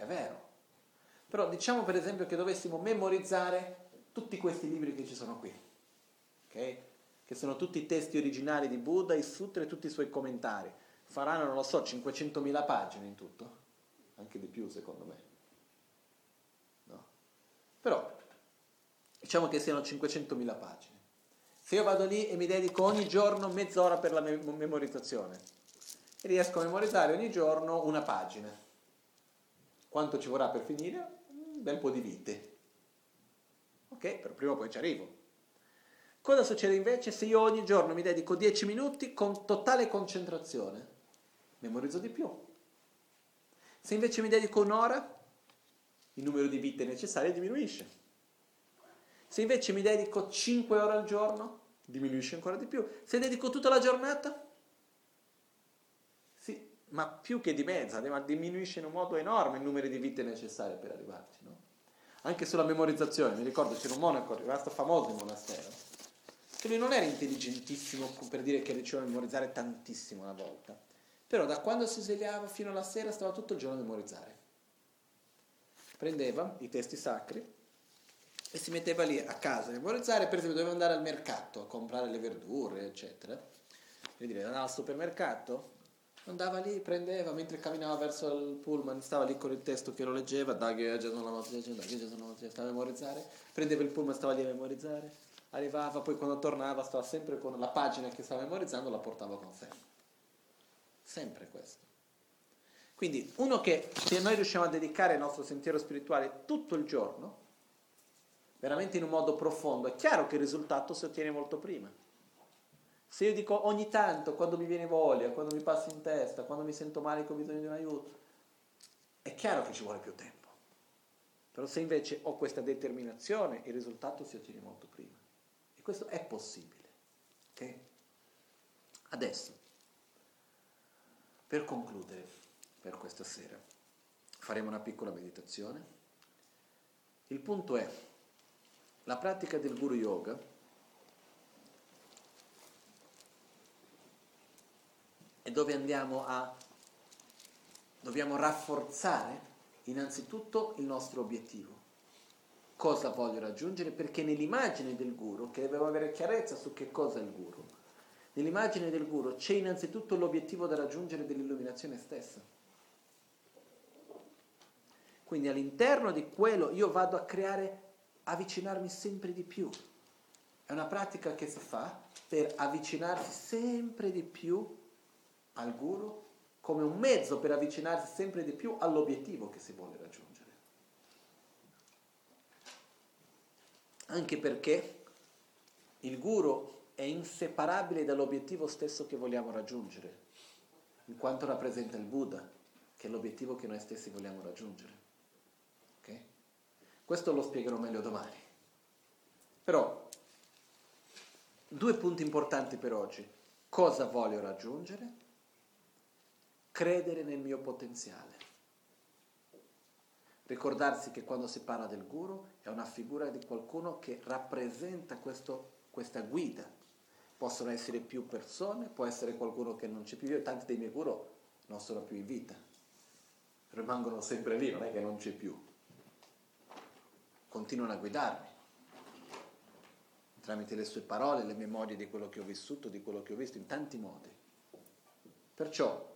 è vero. Però diciamo per esempio che dovessimo memorizzare tutti questi libri che ci sono qui, ok? Che sono tutti i testi originali di Buddha, i sutra e tutti i suoi commentari. faranno, non lo so, 500.000 pagine in tutto, anche di più secondo me. No? Però diciamo che siano 500.000 pagine. Se io vado lì e mi dedico ogni giorno mezz'ora per la memorizzazione, riesco a memorizzare ogni giorno una pagina. Quanto ci vorrà per finire? Un bel po' di vite. Ok, però prima o poi ci arrivo. Cosa succede invece se io ogni giorno mi dedico 10 minuti con totale concentrazione? Memorizzo di più. Se invece mi dedico un'ora, il numero di vite necessarie diminuisce. Se invece mi dedico 5 ore al giorno, diminuisce ancora di più. Se dedico tutta la giornata, ma più che di mezza, ma diminuisce in un modo enorme il numero di vite necessarie per arrivarci. No? Anche sulla memorizzazione, mi ricordo c'era un monaco, rimasto famoso in monastero, che lui non era intelligentissimo per dire che riusciva a memorizzare tantissimo una volta, però da quando si svegliava fino alla sera stava tutto il giorno a memorizzare. Prendeva i testi sacri e si metteva lì a casa a memorizzare, per esempio doveva andare al mercato a comprare le verdure, eccetera. Quindi andava al supermercato, andava lì, prendeva, mentre camminava verso il pullman, stava lì con il testo che lo leggeva, da che Gesù la notte, stava a memorizzare, prendeva il pullman, stava lì a memorizzare, arrivava, poi quando tornava stava sempre con la pagina che stava memorizzando, la portava con sé. Sempre questo. Quindi uno che se noi riusciamo a dedicare il nostro sentiero spirituale tutto il giorno, veramente in un modo profondo, è chiaro che il risultato si ottiene molto prima. Se io dico ogni tanto, quando mi viene voglia, quando mi passa in testa, quando mi sento male che ho bisogno di un aiuto, è chiaro che ci vuole più tempo. Però se invece ho questa determinazione, il risultato si ottiene molto prima. E questo è possibile. Ok? Adesso, per concludere per questa sera, faremo una piccola meditazione. Il punto è, la pratica del Guru Yoga dove andiamo a, dobbiamo rafforzare innanzitutto il nostro obiettivo cosa voglio raggiungere, perché nell'immagine del guru, che devo avere chiarezza su che cosa è il guru, nell'immagine del guru c'è innanzitutto l'obiettivo da raggiungere dell'illuminazione stessa. Quindi all'interno di quello io vado a creare, avvicinarmi sempre di più. È una pratica che si fa per avvicinarsi sempre di più al guru come un mezzo per avvicinarsi sempre di più all'obiettivo che si vuole raggiungere. anche perché il guru è inseparabile dall'obiettivo stesso che vogliamo raggiungere, in quanto rappresenta il Buddha, che è l'obiettivo che noi stessi vogliamo raggiungere. Okay? Questo lo spiegherò meglio domani. Però, due punti importanti per oggi. Cosa voglio raggiungere? Credere nel mio potenziale. Ricordarsi che quando si parla del guru è una figura di qualcuno che rappresenta questo, questa guida. Possono essere più persone, può essere qualcuno che non c'è più. Io, tanti dei miei guru non sono più in vita, rimangono sempre lì, non è che non c'è più. Continuano a guidarmi tramite le sue parole, le memorie di quello che ho vissuto, di quello che ho visto, in tanti modi. Perciò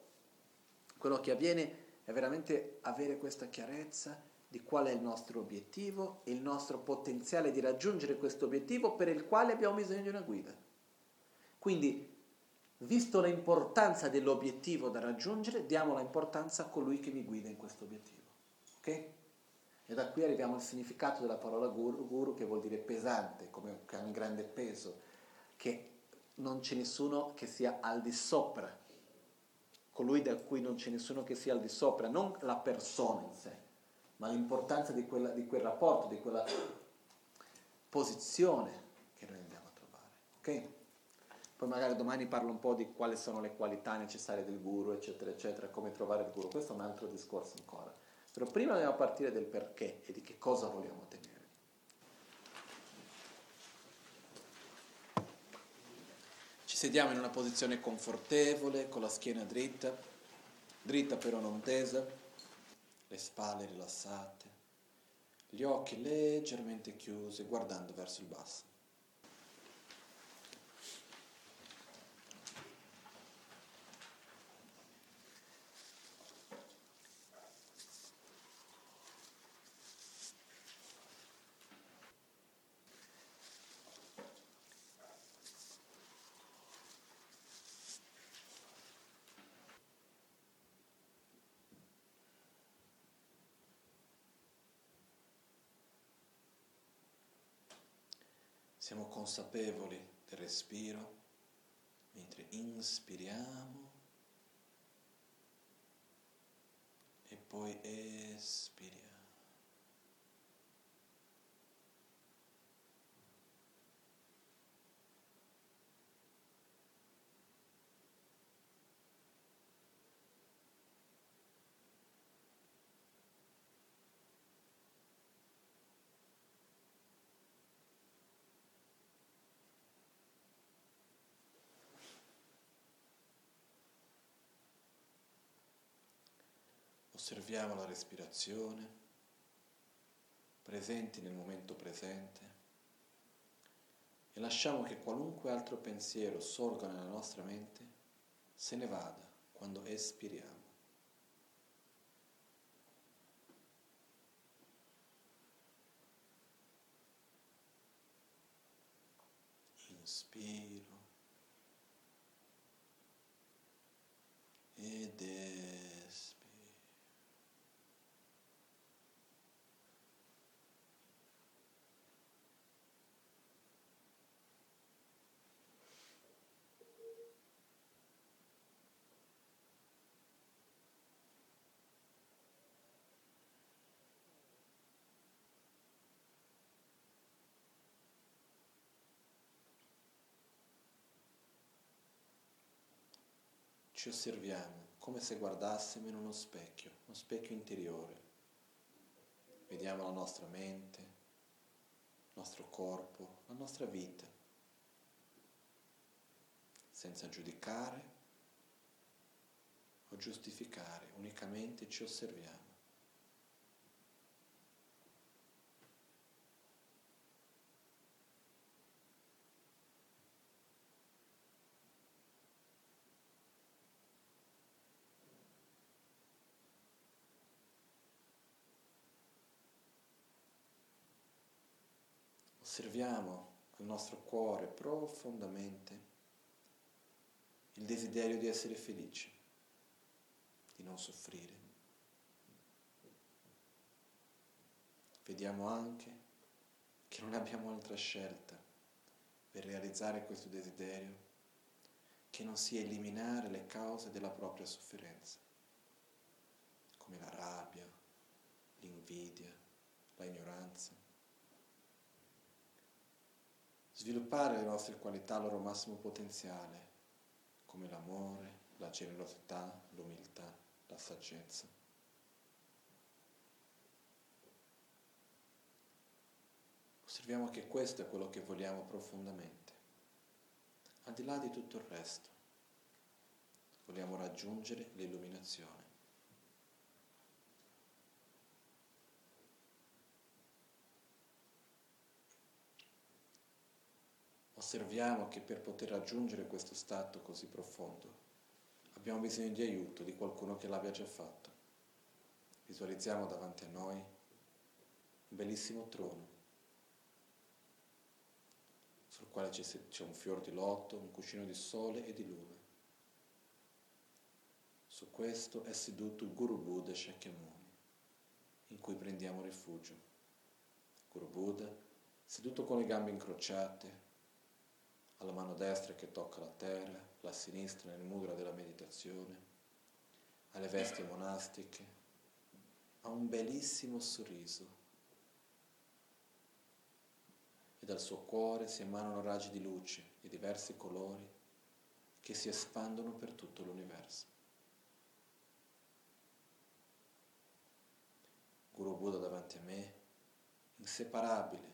quello che avviene è veramente avere questa chiarezza di qual è il nostro obiettivo e il nostro potenziale di raggiungere questo obiettivo per il quale abbiamo bisogno di una guida. Quindi, visto l'importanza dell'obiettivo da raggiungere, diamo l'importanza a colui che mi guida in questo obiettivo. Ok? E da qui arriviamo al significato della parola guru, guru che vuol dire pesante, come che ha un grande peso, che non c'è nessuno che sia al di sopra colui da cui non c'è nessuno che sia al di sopra, non la persona in sé, ma l'importanza di, quella, di quel rapporto, di quella posizione che noi andiamo a trovare. Ok? Poi magari domani parlo un po' di quali sono le qualità necessarie del guru, eccetera, eccetera, come trovare il guru. Questo è un altro discorso ancora. Però prima dobbiamo partire del perché e di che cosa vogliamo ottenere. Sediamo in una posizione confortevole, con la schiena dritta, dritta però non tesa, le spalle rilassate, gli occhi leggermente chiusi, guardando verso il basso. Siamo consapevoli del respiro mentre inspiriamo e poi espiriamo. Osserviamo la respirazione, presenti nel momento presente e lasciamo che qualunque altro pensiero sorga nella nostra mente se ne vada quando espiriamo. Ci osserviamo come se guardassimo in uno specchio, uno specchio interiore. Vediamo la nostra mente, il nostro corpo, la nostra vita, senza giudicare o giustificare, unicamente ci osserviamo. Osserviamo al nostro cuore profondamente il desiderio di essere felici, di non soffrire. Vediamo anche che non abbiamo altra scelta per realizzare questo desiderio che non sia eliminare le cause della propria sofferenza, come la rabbia, l'invidia, la ignoranza sviluppare le nostre qualità al loro massimo potenziale, come l'amore, la generosità, l'umiltà, la saggezza. Osserviamo che questo è quello che vogliamo profondamente, al di là di tutto il resto. Vogliamo raggiungere l'illuminazione. Osserviamo che per poter raggiungere questo stato così profondo abbiamo bisogno di aiuto di qualcuno che l'abbia già fatto. Visualizziamo davanti a noi un bellissimo trono sul quale c'è un fior di lotto, un cuscino di sole e di luna. Su questo è seduto il Guru Buddha Shakyamuni, in cui prendiamo rifugio. Guru Buddha, seduto con le gambe incrociate, alla mano destra che tocca la terra, la sinistra nel mudra della meditazione, alle vesti monastiche, ha un bellissimo sorriso e dal suo cuore si emanano raggi di luce di diversi colori che si espandono per tutto l'universo. Guru Buddha davanti a me, inseparabile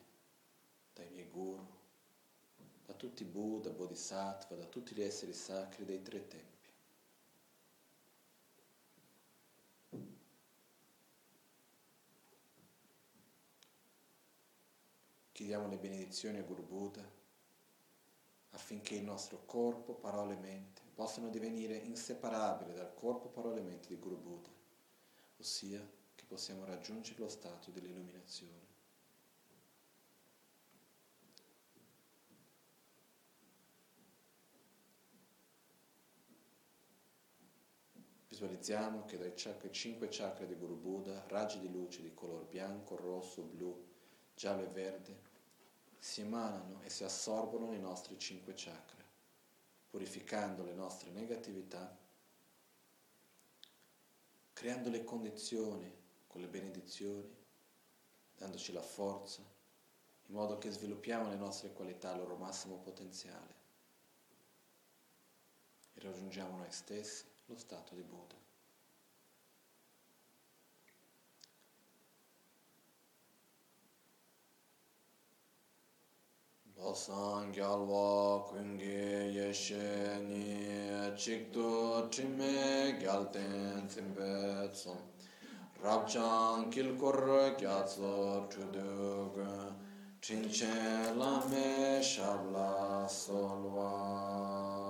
dai miei guru, da tutti i Buddha, Bodhisattva, da tutti gli esseri sacri dei tre tempi. Chiediamo le benedizioni a Guru Buddha affinché il nostro corpo, parole e mente possano divenire inseparabili dal corpo, parole e mente di Guru Buddha, ossia che possiamo raggiungere lo stato dell'illuminazione. Visualizziamo che dai chakra, cinque chakra di Guru Buddha, raggi di luce di colore bianco, rosso, blu, giallo e verde si emanano e si assorbono nei nostri cinque chakra, purificando le nostre negatività, creando le condizioni con le benedizioni, dandoci la forza, in modo che sviluppiamo le nostre qualità al loro massimo potenziale. E raggiungiamo noi stessi lo stato di Buddha. Losan gyalwa kungi yeshe ni chikdo chime gyalten tsimbe tsom Rabchan kilkor gyatso chudug chinchen lame shabla solwa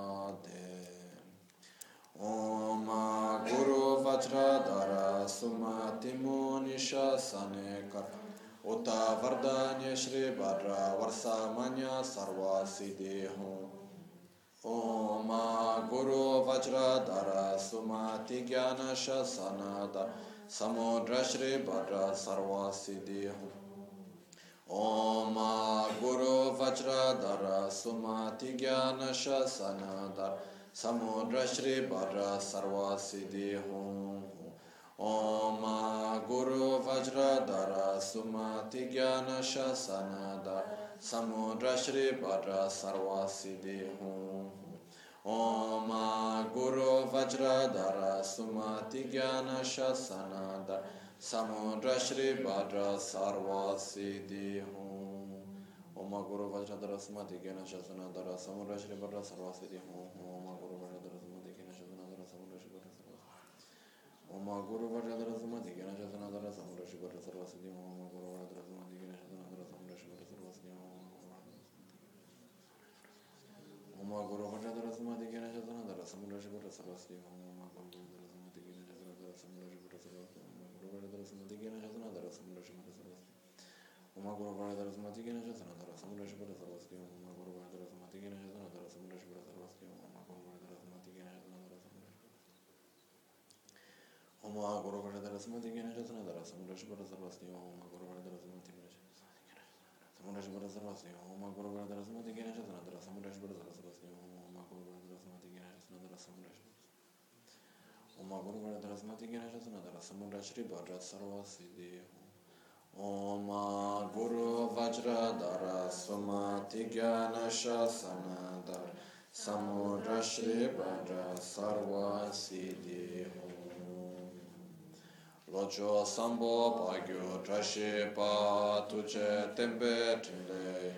Guru Vajradhara Sumati Munisha Sanekar Uta Vardanya Shri Bhadra Varsamanya Sarva Siddhi Om Guru Vajra Dara Sumati Gyana Shasanada Samudra Shri Bhadra Sarva Siddhi Om Guru Vajra Dara Sumati Gyana Shasanada Samudra Shri Bhadra Sarva Siddhi Om Guru Vajradhara Sumati Gyana Shasanada Samudra Shri Bhadra Sarva Siddhi Om Guru Vajradhara Sumati Gyana Shasanada Samudra Shri Bhadra Sarva Guru Vajradhara Sumati Gyana Shasanada Samudra Shri Bhadra Sarva Siddhi Om Guru Vajradhara وما غرب جدرسما ديگنا شتنا درس امر شکر سرواسنی وما غرب جدرسما ديگنا شتنا درس امر شکر سرواسنی وما غرب جدرسما ديگنا شتنا درس امر شکر سرواسنی وما غرب جدرسما ديگنا شتنا درس امر شکر سرواسنی وما غرب جدرسما ديگنا شتنا درس امر شکر سرواسنی وما غرب جدرسما ديگنا شتنا درس امر شکر سرواسنی وما غرب جدرسما ديگنا شتنا درس امر شکر سرواسنی ओम गुरु वरदर सुमति ज्ञान शतनादर समुद्र शिवर सर्वसिद्धि ओम गुरु वरदर सुमति ज्ञान शतनादर समुद्र शिवर सर्वसिद्धि ओम Om Guru Varadara Samati Gena Jatanadara Samudra Shibara Sarvasti Om Guru Varadara Samati Gena Samudra Shibara Sarvasti Om Guru Varadara Samati Gena Jatanadara Samudra Shibara Sarvasti Om Guru Varadara Samati Gena Jatanadara Locho sambo pagyo trashi pa tuche tempe trile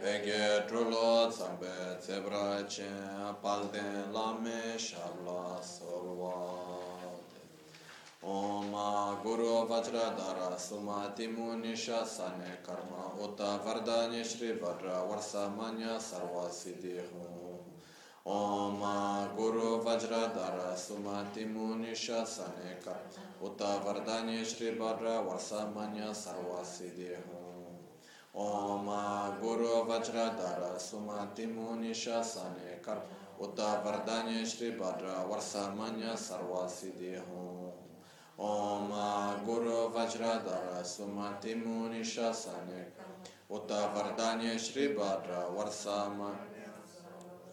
pege trulo tsambe tsebra chen palden lame shabla solwa. Om Guru Vajradhara Sumati Munisha Sane Karma Uta Vardanya Shri Vajra Varsamanya Sarva Siddhi ओम गुरु वज्रधर सुमति मुनि शसनेक उत वरदान्य श्री भद्र वर्षमन्य सर्व सिद्धि ओम गुरु वज्रधर सुमति मुनि शसनेक उत वरदान्य श्री भद्र वर्षमन्य सर्व सिद्धि ओम गुरु वज्रधर सुमति मुनि शसनेक उत वरदान्य श्री भद्र वर्षमन्य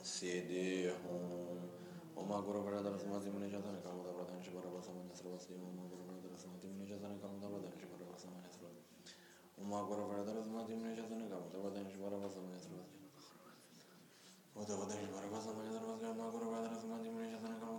سيديهم وما غورو غرا درس ما زي مني جاتنا كم دبر دان شبر بس ما نسر بس يوم ما غورو غرا درس ما زي مني جاتنا كم دبر دان شبر بس ما نسر وما غورو غرا درس ما زي مني جاتنا كم دبر دان شبر بس ما نسر بس ما دبر دان شبر بس ما نسر بس ما غورو غرا درس ما زي مني جاتنا كم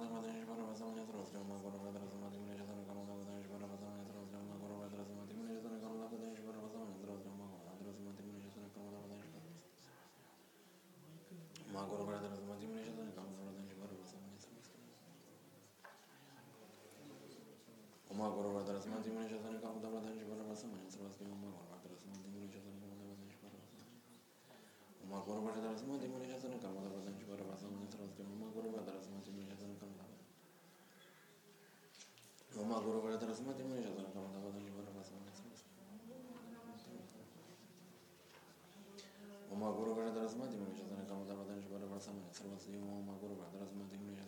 Mă acolo vă adresăm, ați mână și să ne capătă vă și vă să mână, să vă schimbă mă acolo vă adresăm, ați mână și să ne capătă vă și vă să mă acolo vă adresăm, ați mână și să ne capătă vă și vă să mână, să vă schimbă mă acolo vă adresăm, ați mână și să ne capătă vă Mă acolo vă adresăm, ați mână și să ne capătă vă și vă să mână, să vă schimbă Om Guru Vardharasmati Munishatana Kamadavadanish Vardharasmati Sarvasya Om Guru Vardharasmati Munishatana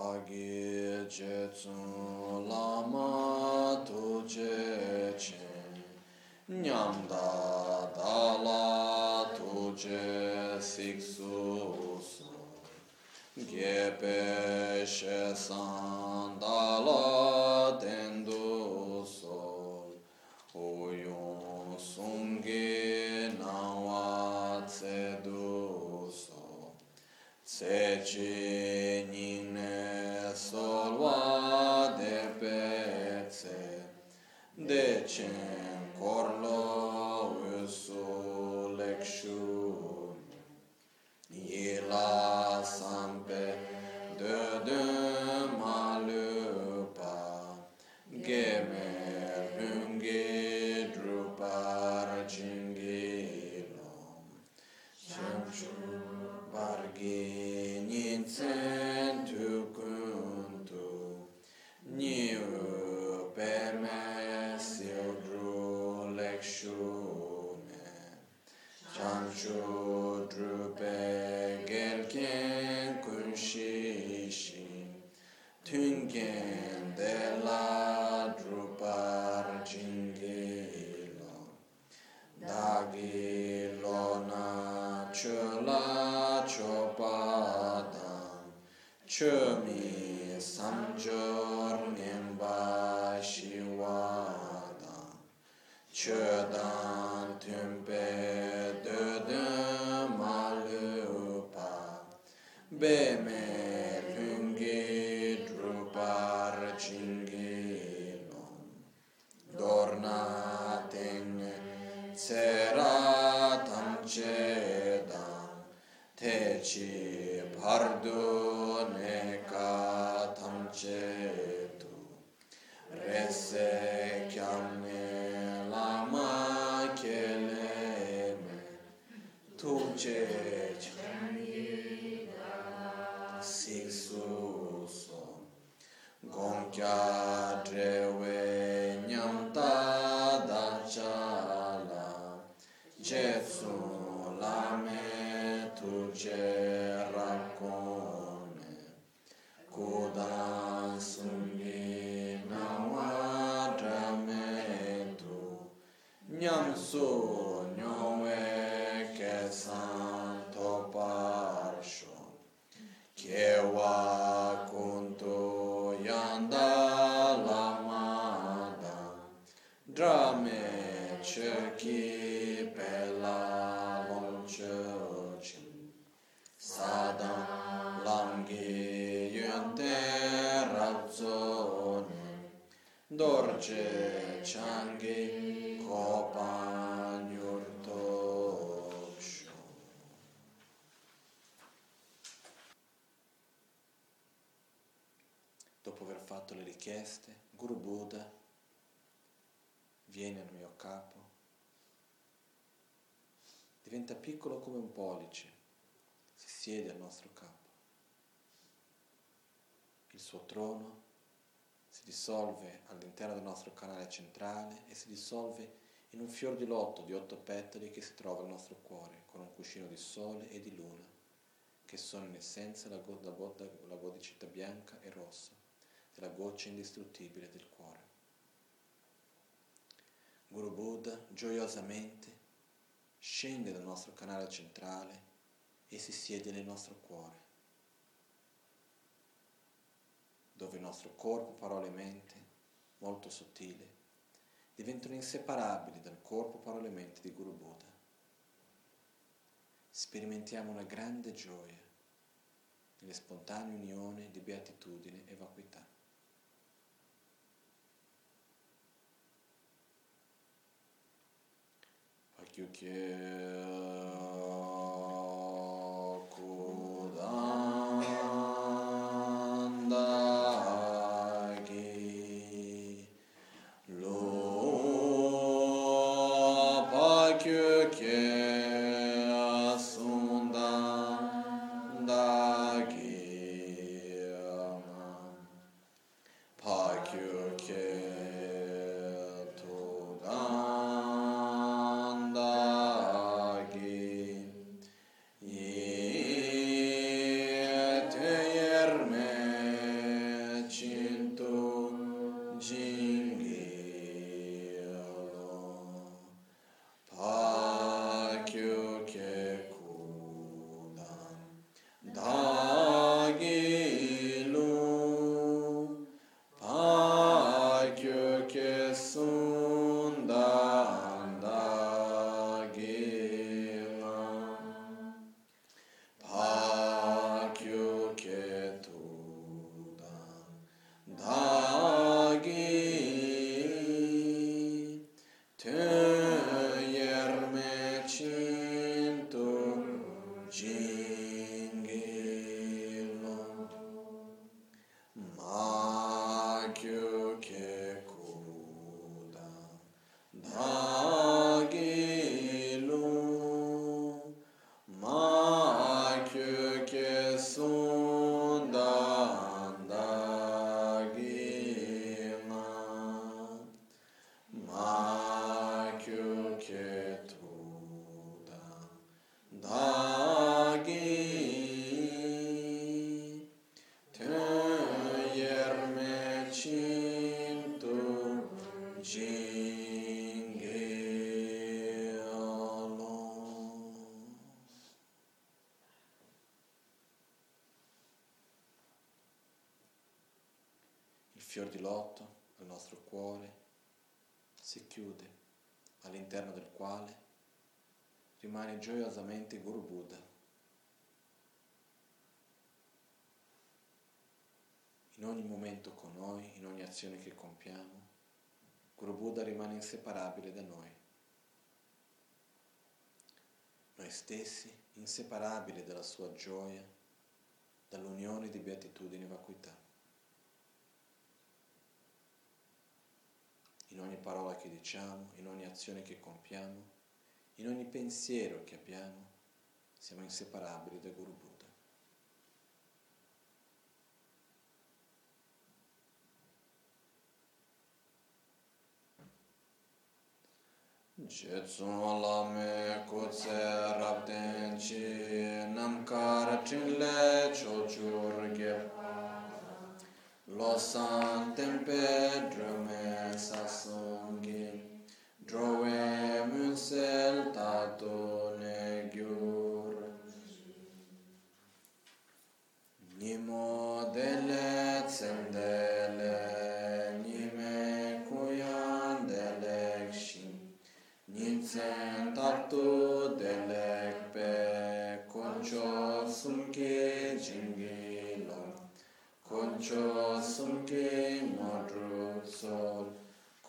āgī che tsū lāma tu che che ñam dā dā tu che sik su su. Gye pe she san dā la ten du so. O yung sung ge na wa tse du so. Tse che ni decem corlo usul lecțiune. Ila Razzone Dorce Changi Copan Yurtosho Dopo aver fatto le richieste, Guru Buddha viene al mio capo, diventa piccolo come un pollice, si siede al nostro capo. Il suo trono si dissolve all'interno del nostro canale centrale e si dissolve in un fior di lotto di otto petali che si trova al nostro cuore, con un cuscino di sole e di luna, che sono in essenza la, go- la, go- la godicità bianca e rossa della goccia indistruttibile del cuore. Guru Buddha gioiosamente scende dal nostro canale centrale e si siede nel nostro cuore, dove il nostro corpo, parole e mente, molto sottile, diventano inseparabili dal corpo, parole e mente di Guru Buddha. Sperimentiamo una grande gioia nelle spontanee unioni di beatitudine e vacuità. fior gioiosamente Guru Buddha. In ogni momento con noi, in ogni azione che compiamo, Guru Buddha rimane inseparabile da noi. Noi stessi inseparabili dalla sua gioia, dall'unione di beatitudine e vacuità. in ogni parola che diciamo, in ogni azione che compiamo, in ogni pensiero che abbiamo, siamo inseparabili da Guru Buddha. Jetsun lame kutse rabden chi namkar chinle chochur ge Losan tempe drume sasongi Droem în sel tatone gyur. Nimo dele nime cuian delec și nițen tartu delec pe concios înche gingilo, concios înche modru sol.